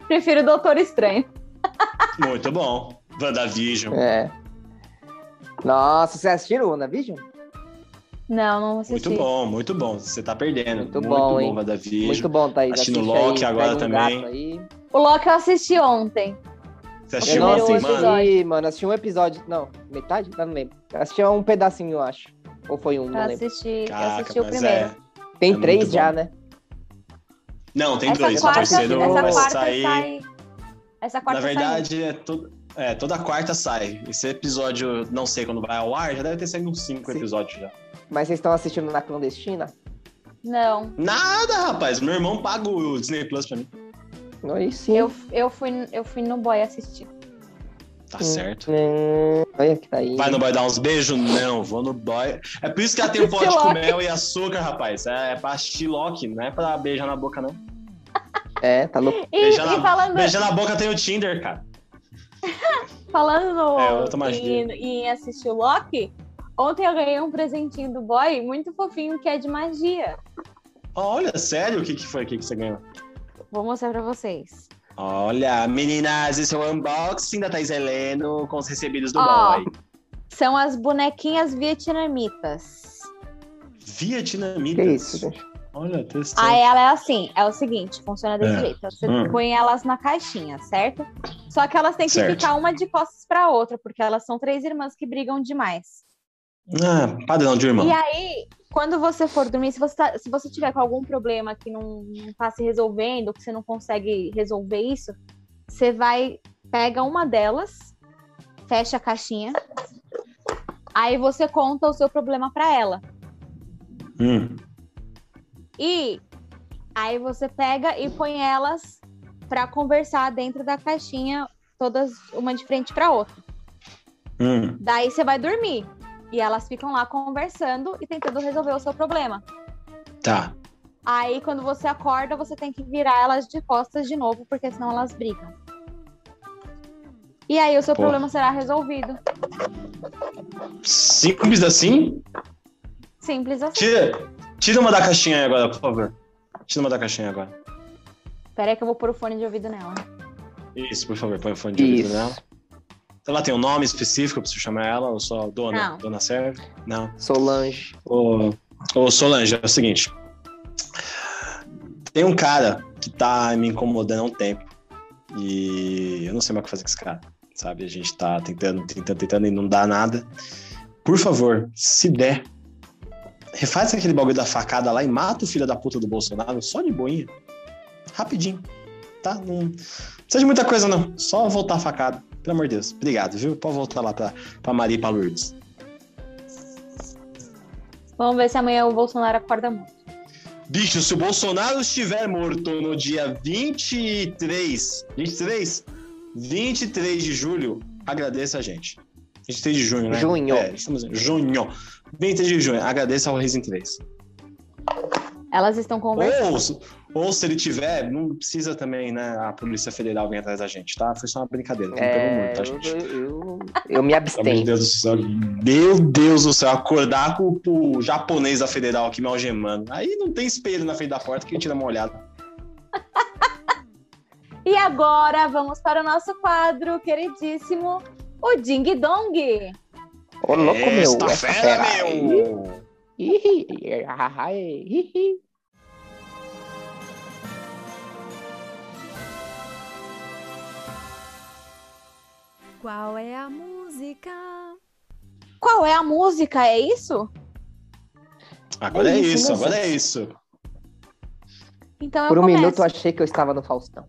Prefiro o Doutor Estranho. Muito bom. WandaVision. É. Nossa, vocês assistiram o WandaVision? Não, não assisti. Muito bom, muito bom. Você tá perdendo. Muito Muito, bom, bom, hein? WandaVision. Muito bom, Thaís. Assistindo Loki aí, agora um também. O Loki eu assisti ontem. Você Eu assistiu não primeiro ontem, assisti, mano? mano. Assisti um episódio. Não, metade? Eu não lembro. Eu assisti um pedacinho, eu acho. Ou foi um, Eu não lembro. assisti, eu Caraca, assisti o primeiro. é... Tem é três já, bom. né? Não, tem essa dois. O quarta, terceiro essa vai quarta sair... sai. Essa quarta Na verdade, é, todo... é, toda quarta sai. Esse episódio, não sei quando vai ao ar, já deve ter saído uns cinco Sim. episódios já. Mas vocês estão assistindo na clandestina? sai. Não. Nada, rapaz. Meu irmão paga o Disney Plus pra mim. Aí sim. Eu, eu, fui, eu fui no boy assistir. Tá certo. Hum, olha que tá aí. Vai no boy dar uns beijos? Não, vou no boy. É por isso que ela tem o pote com mel e açúcar, rapaz. É, é pra assistir Loki, não é pra beijar na boca, não. É, tá louco. E, Beijar e na, falando, beijar na boca tem o Tinder, cara. falando no, É, em, em assistir o Loki, ontem eu ganhei um presentinho do boy muito fofinho que é de magia. Olha, sério? O que, que foi aqui que você ganhou? Vou mostrar pra vocês. Olha, meninas, esse é o unboxing da Thais Heleno com os recebidos do Ó. boy. São as bonequinhas vietnamitas. Vietnamita. Que isso, gente? Olha, testando. Aí ela é assim, é o seguinte, funciona desse É. jeito. Você Hum. põe elas na caixinha, certo? Só que elas têm que Certo. ficar uma de costas pra outra, porque elas são três irmãs que brigam demais. Ah, padrão de irmão. E aí, quando você for dormir, se você, tá- se você tiver com algum problema que não, não tá se resolvendo, que você não consegue resolver isso, você vai, pega uma delas, fecha a caixinha, aí você conta o seu problema pra ela. Hum. E aí você pega e põe elas pra conversar dentro da caixinha, todas uma de frente pra outra. Hum. Daí você vai dormir. E elas ficam lá conversando e tentando resolver o seu problema. Tá. Aí, quando você acorda, você tem que virar elas de costas de novo, porque senão elas brigam. E aí, o seu Porra. problema será resolvido. Simples assim? Simples assim. Tira, tira uma da caixinha aí agora, por favor. Tira uma da caixinha agora. Pera aí que eu vou pôr o fone de ouvido nela. Isso, por favor, põe o fone de ouvido Isso. nela. Ela tem um nome específico pra você chamar ela, ou só dona? Não. Dona serve? Não. Solange. Ô, ô Solange, é o seguinte. Tem um cara que tá me incomodando há um tempo. E eu não sei mais o que fazer com esse cara. Sabe? A gente tá tentando, tentando, tentando e não dá nada. Por favor, se der, refaz aquele bagulho da facada lá e mata o filho da puta do Bolsonaro só de boinha. Rapidinho. tá? Não precisa de muita coisa, não. Só voltar a facada. Pelo amor de Deus. Obrigado, viu? Pode voltar lá pra, pra Maria e pra Lourdes. Vamos ver se amanhã o Bolsonaro acorda muito. Bicho, se o Bolsonaro estiver morto no dia 23, 23? 23 de julho, agradeça a gente. 23 de junho, né? Junho. É, estamos em junho. 23 de junho, agradeça ao Reis em 3. Elas estão conversando. Ou, ou se ele tiver, não precisa também, né? A Polícia Federal vir atrás da gente, tá? Foi só uma brincadeira. Não pegou É, muito, tá, eu, gente? eu, eu, eu me abstenho. Deus do céu. Meu Deus do céu, acordar com o japonês da federal aqui me algemando. Aí não tem espelho na frente da porta que tira uma olhada. E agora vamos para o nosso quadro queridíssimo, o Ding Dong. Ô, louco, meu. Esta essa fera, aí. meu! Ih, ah, ah, ih, ih. Qual é a música? Qual é a música? É isso? Agora é, É isso, isso, né, agora é gente? isso. Então Por um começo. minuto eu achei que eu estava no Faustão.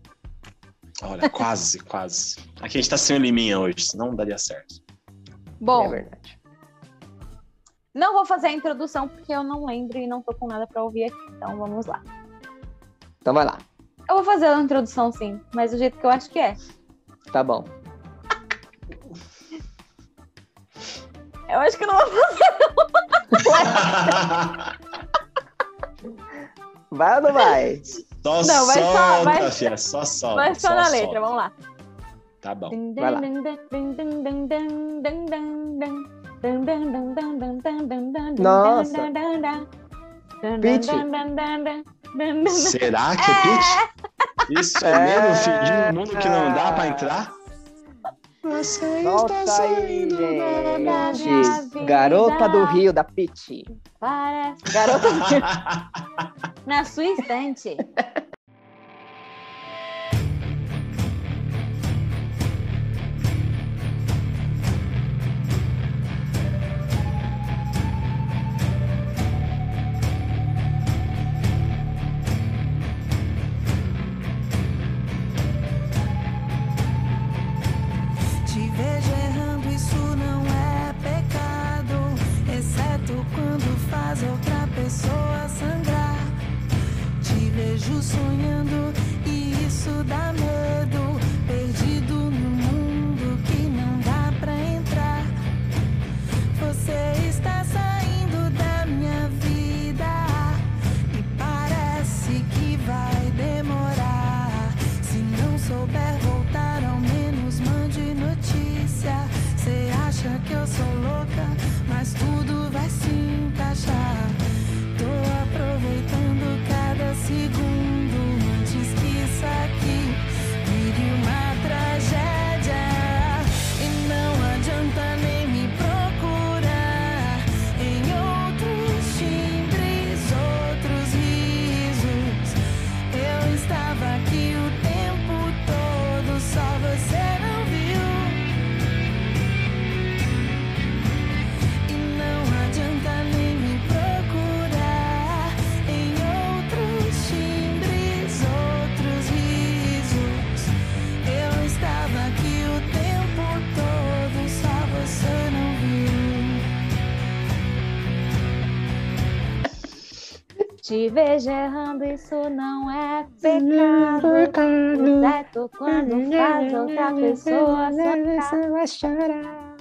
Olha, quase, quase. Aqui a gente tá sem o Liminha hoje, senão não daria certo. Bom, É verdade. não vou fazer a introdução porque eu não lembro e não tô com nada para ouvir aqui. Então vamos lá. Então vai lá. Eu vou fazer a introdução sim, mas do jeito que eu acho que é. Tá bom. Eu acho que não vou fazer. Vai ou não vai? Só Não, vai só- vai- filha, só solta. Vai só na letra, vamos lá. Tá bom. Vai lá. Nossa. Pitty. Será que é Pitch? Isso é mesmo, fingindo no mundo que não dá pra entrar? Você Solta aí, da minha gente. Garota do Rio, da Pit. Parece. Garota na sua estante. Te vejo errando, isso não é pecado. Exceto quando faz outra pessoa sangrar.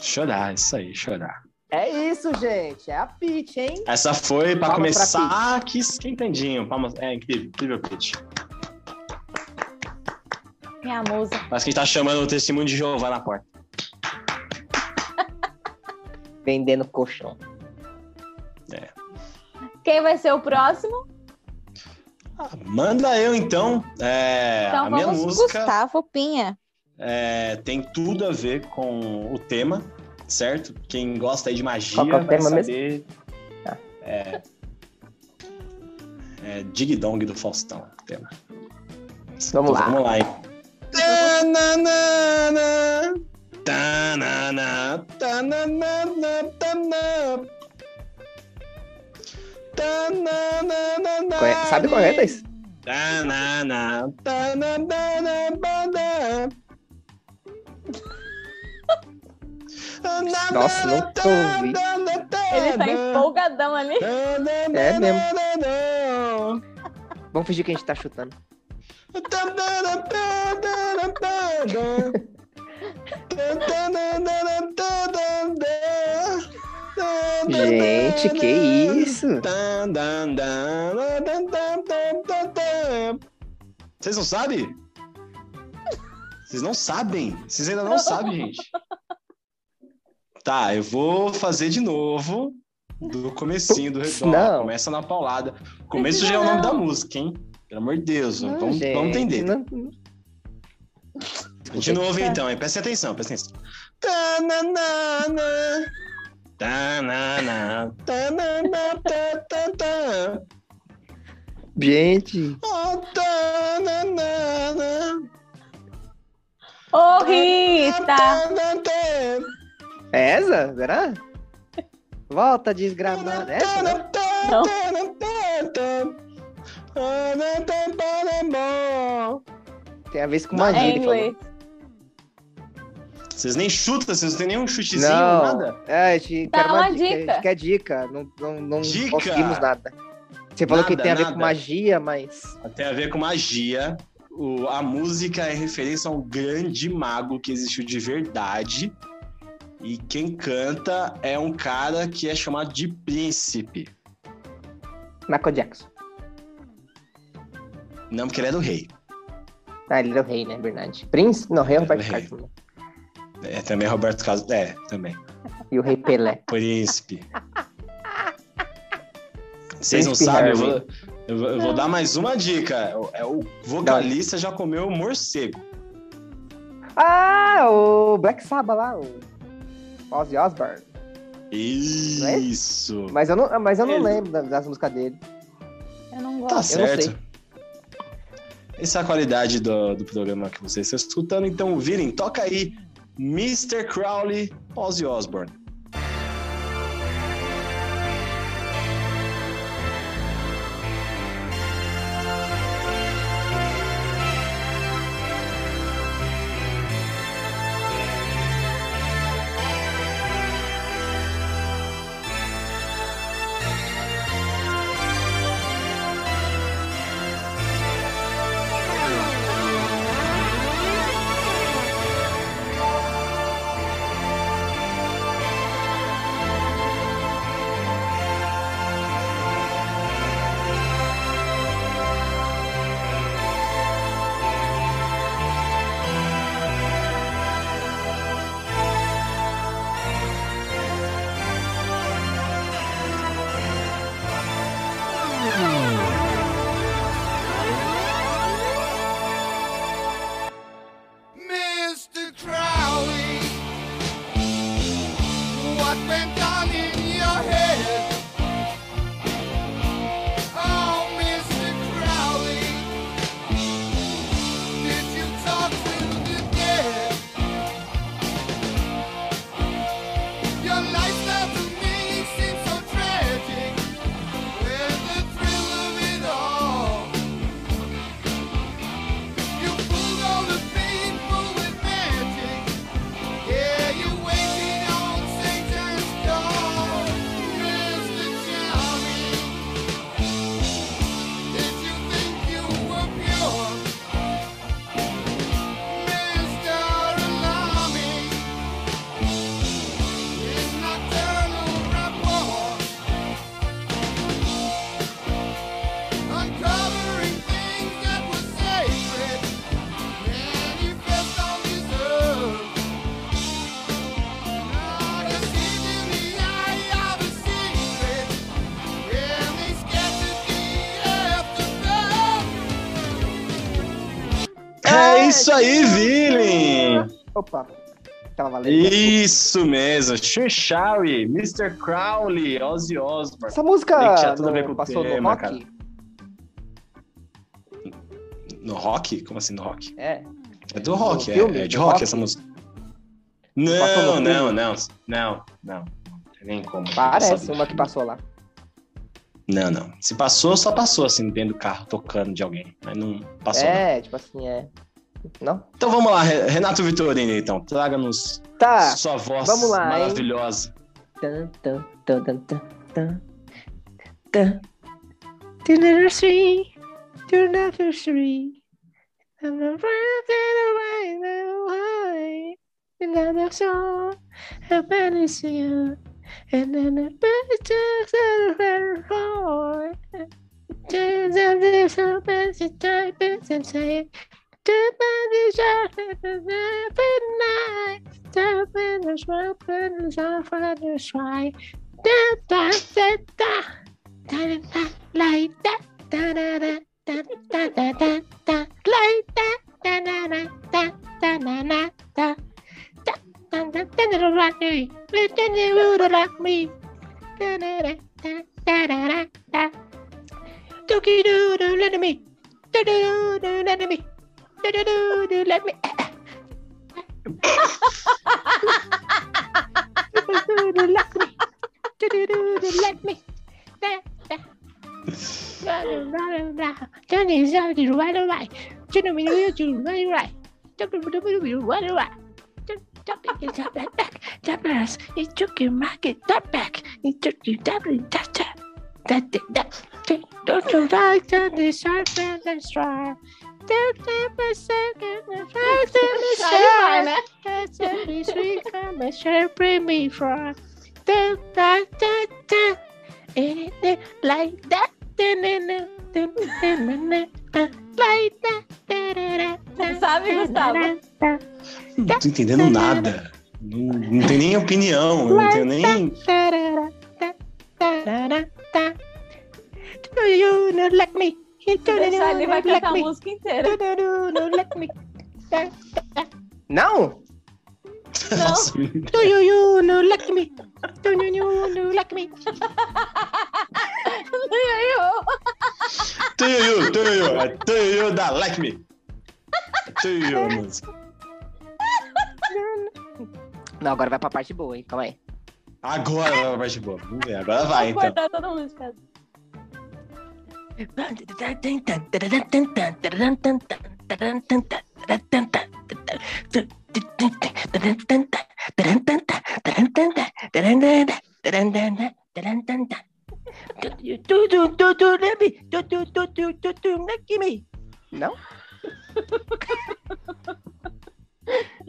Chorar, isso aí, chorar. É isso, gente. É a Pit, hein? Essa foi pra Palmas pra começar que esquentadinho. Palmas. É incrível, incrível pitch. Minha musa. Parece que a gente tá chamando o testemunho de Jeová na porta. Vendendo colchão. Quem vai ser o próximo? Ah, manda eu então. É, Então a minha música Gustavo Pinha. é, tem tudo a ver com o tema, certo? Quem gosta aí de magia Qual que é o vai tema mesmo? saber. Ah. É, é Dig Dong do Faustão. o Tema. Vamos Então, lá. Vamos lá, hein? Tanana, tanana. Conhe- Sabe qual é, Thaís? Nossa, nunca ouvi. Ele tá empolgadão ali. É mesmo. Vamos fingir que a gente tá chutando. Gente, que isso? Vocês não sabem? Vocês não sabem? Vocês ainda não sabem, gente. Tá, eu vou fazer de novo do comecinho do retorno. Não. Começa na paulada. Começo já é o nome da música, hein? Pelo amor de Deus, Não, vamos, gente, vamos entender. não- De novo, então, hein? Presta atenção, presta atenção. Tananana, tanana, tanana, tá, tá, tá. Gente, Oh, tananana, Ô, Rita! tanana, é essa? Será? Volta desgramada. Essa, né? Não. Tem a ver com magia. É falou. Vocês nem chutam, vocês não tem nenhum chutezinho, Não, nada? é, a gente Dá quer uma A dica. gente quer dica. Não, não, não Dica? conseguimos nada. Você falou que Nada, tem a ver nada. com magia, mas. Tem a ver com magia. O- a música é referência a um grande mago que existiu de verdade. E quem canta é um cara que é chamado de príncipe. Michael Jackson. Não, porque ele é do rei. Ah, ele era o rei, né? Verdade. Príncipe? Não, rei é o Roberto. Carlos. É, também é Roberto Carlos. É, também. E o rei Pelé. Príncipe. Vocês não sabem, eu vou, eu vou- eu vou dar mais uma dica. É o vocalista já comeu morcego. Ah, o Black Sabbath lá, o Ozzy Osbourne. Isso. Mas eu não, mas eu não Ele- lembro das, músicas dele. Eu não Tá gosto. Eu não certo. sei. Essa é a qualidade do, do programa que vocês estão escutando. Então, virem, toca aí Mr. Crowley, Ozzy Osbourne. Isso aí, Villain! Opa, tava valendo. Isso mesmo, Xuxawi, Mr. Crowley, Ozzy Osbourne. Essa música tinha tudo a não ver com passou tema, no rock? cara. No rock? Como assim no rock? É. É do rock, é, é de rock, rock? essa música. Não, não, não, não, não, não. Não nem como. Parece uma que passou lá. Não, não. Se passou, só passou assim, dentro do carro, tocando de alguém. Mas não passou. não. É, tipo assim, é. Não? Então vamos lá, Re- Renato Vitorino, então. Traga-nos Tá. sua voz vamos lá, maravilhosa. Tan, tan, tan, tan, tan, tan, tan. To number three, to number three. I'm a a. And then a better boy. Turns out there's so busy type and say, Dookie doo doo, let me. Doo doo doo, let me. And the off on the sky. Da da da da. Da da da. Like that. Da da da. Da da da da da. Like that. Da da da da da da da da. Da da da da da rock me. Then you would rock me. Da da da da da da da da. Dookie doo doo let me. Doo doo doo let me. Doo doo doo doo let me. Let me. Let me. Johnny is out to right away. Johnny will do right away. Right away. Tappers, he took your market that back. He took you that that that that that. Don't you like that? The sharp and the strong. Don't ever second fact and né? That's every sweet come and share bring me from. Anything like that. Da, Like that. Da, da, da, Sabe, Gustavo? Não tô entendendo nada. Não, não tem nem opinião, eu não tenho nem. Do you not like me? You do Deixar ele vai cantar a me. música inteira. Do you not like me? Não? Do you, you not like me? Do you, you not like me? Tuiu, tuiu, é tuiu da Like Me. A música. Não, agora vai pra parte boa, hein? Calma aí. Agora vai pra parte boa. Vamos ver, agora vai Vou então. cortar todo mundo de casa. Não?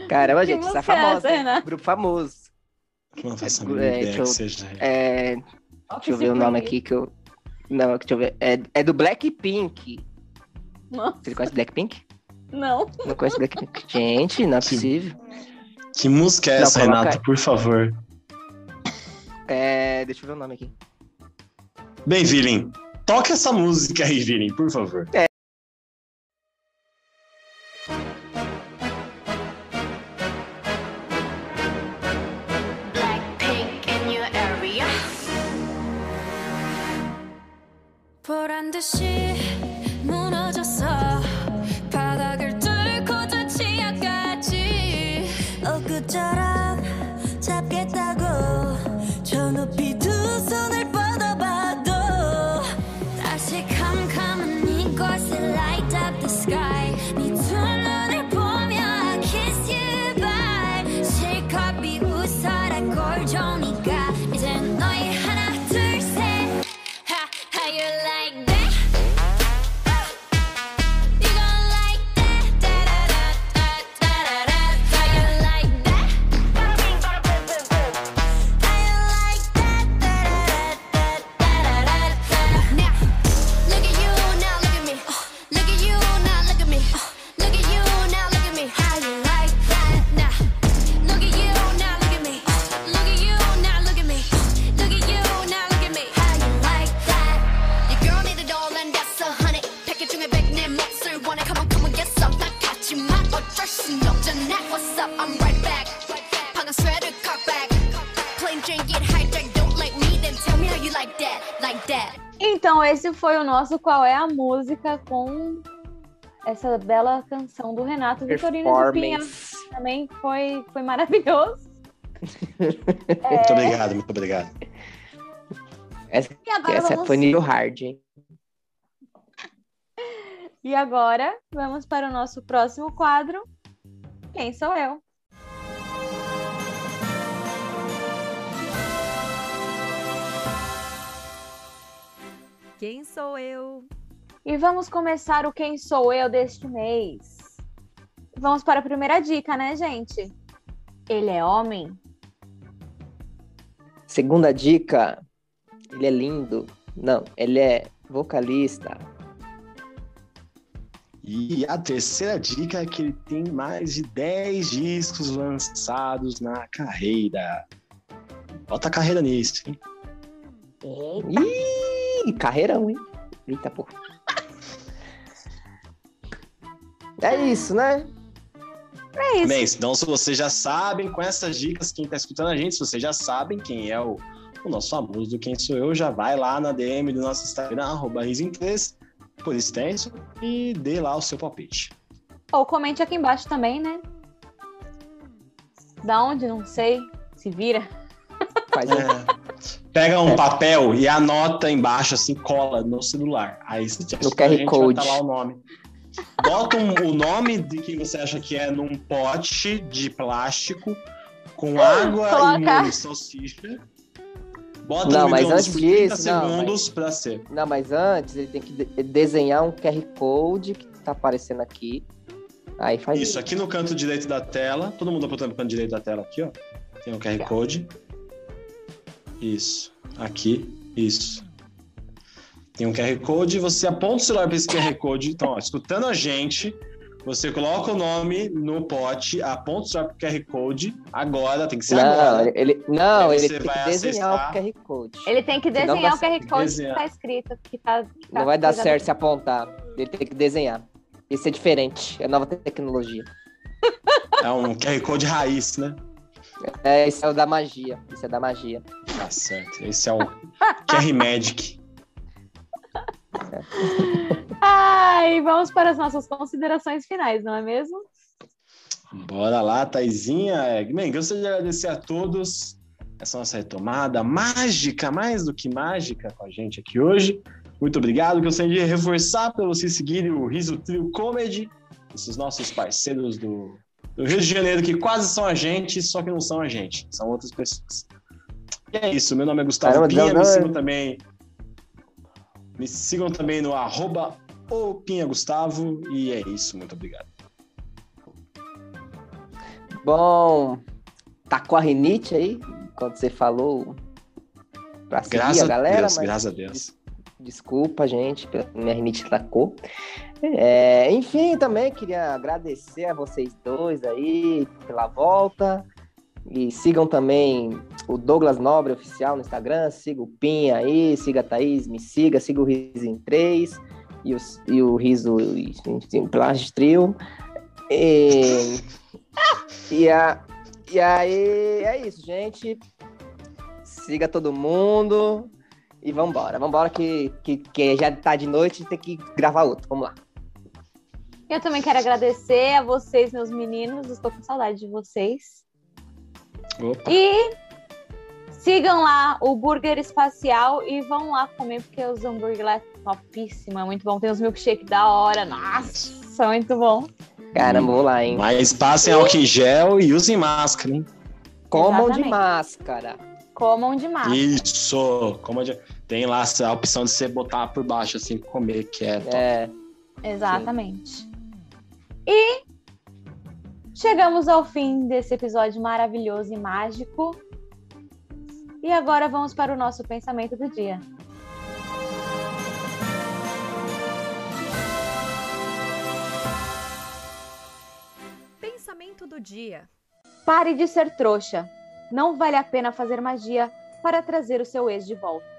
Caramba, gente, essa é música é famosa. essa, hein? Renato? Grupo famoso. Não faço a É, mínima deixa ideia eu- que seja. É, deixa eu ver o nome aqui que eu. Não, deixa eu ver. É, é do Blackpink. Você conhece Blackpink? não. Não conhece Blackpink? Gente, não é possível. Que música é Não, essa, coloca- Renato? Por favor. É, deixa eu ver o nome aqui. Bem, Vilim, toca essa música aí, Vilim, por favor. Blackpink the. O nosso Qual é a Música com essa bela canção do Renato Vitorino do Pinha. Também foi, foi maravilhoso. Muito obrigado, muito obrigado. Essa, E agora, essa vamos... foi nível hard, hein? e agora vamos para o nosso próximo quadro. Quem sou eu? Quem sou eu? E vamos começar o Quem Sou Eu deste mês. Vamos para a primeira dica, né, gente? Ele é homem? Segunda dica, ele é lindo. Não, ele é vocalista. E a terceira dica é que ele tem mais de 10 discos lançados na carreira. Bota a carreira nisso, hein? Ih, carreirão, hein? Eita, porra. É isso, né? É isso. Bem, então se vocês já sabem, com essas dicas, quem tá escutando a gente, se vocês já sabem quem é o, o nosso famoso do Quem Sou Eu, já vai lá na DM do nosso Instagram, arroba risinglês, por extenso, e dê lá o seu palpite. Ou comente aqui embaixo também, né? Da onde? Não sei. Se vira. Faz. É. Pega um papel e anota embaixo, assim, cola no celular. Aí você No QR vai Code. tá lá o nome. Bota um- o nome de quem você acha que é num pote de plástico com água Coloca. e salsicha. Bota Não, mas antes por 30 disso, não, segundos pra ser. Não, mas antes ele tem que de- desenhar um QR Code que tá aparecendo aqui. Aí faz Isso, aqui no canto direito da tela. Todo mundo apontando pro canto direito da tela aqui, ó. Tem um QR Code. Isso. Aqui. Isso. Tem um QR Code. Você aponta o celular para esse QR Code. Então, ó, escutando a gente, você coloca o nome no pote, aponta o celular pro QR Code. Agora, tem que ser Não, agora. ele, não, ele tem que desenhar acessar. o QR Code. Ele tem que desenhar o QR. Code Desenhar. que tá escrito. Que tá, que tá Não vai dar certo se apontar. Ele tem que desenhar. Isso é diferente. É nova tecnologia. É um QR Code raiz, né? É, isso é o da magia. Isso é da magia. Tá certo. Esse é o QR Magic. Ai, vamos para as nossas considerações finais, não é mesmo? Bora lá, Taizinha. É, Bem, gostaria de agradecer a todos essa nossa retomada mágica, mais do que mágica com a gente aqui hoje. Muito obrigado. Gostaria de reforçar para vocês seguirem o Riso Trio Comedy, esses nossos parceiros do, do Rio de Janeiro, que quase são a gente, só que não são a gente, são outras pessoas. E é isso, meu nome é Gustavo Caramba, Pinha, me sigam também. Me sigam também no arroba Gustavo. E é isso, muito obrigado. Bom, tá com a rinite aí? Quando você falou pra seguir Graças a galera, a Deus, mas graças a Deus. desculpa, gente, minha rinite atacou. É, enfim, também queria agradecer a vocês dois aí pela volta. E sigam também o Douglas Nobre Oficial no Instagram, siga o Pinha aí, siga a Thaís, me siga, siga o Riso em 3 e o, e o Riso em Plástico Trio. E, e, a, e aí é isso, gente. Siga todo mundo e vambora. Vambora que, que, que já tá de noite e tem que gravar outro. Vamos lá. Eu também quero agradecer a vocês, meus meninos. Estou com saudade de vocês. Opa. E sigam lá o Burger Espacial e vão lá comer, porque os hambúrguer lá é topíssimo, é muito bom. Tem os milkshake da hora. Nossa, muito bom. Caramba, vou lá, hein? Mas passem álcool em gel e usem máscara, hein? Comam de Exatamente. máscara. Comam demais. Isso! Como de- Tem lá a opção de você botar por baixo, assim, comer, que é top. É. Exatamente. E chegamos ao fim desse episódio maravilhoso e mágico. E agora vamos para o nosso pensamento do dia. Pensamento do dia. Pare de ser trouxa. Não vale a pena fazer magia para trazer o seu ex de volta.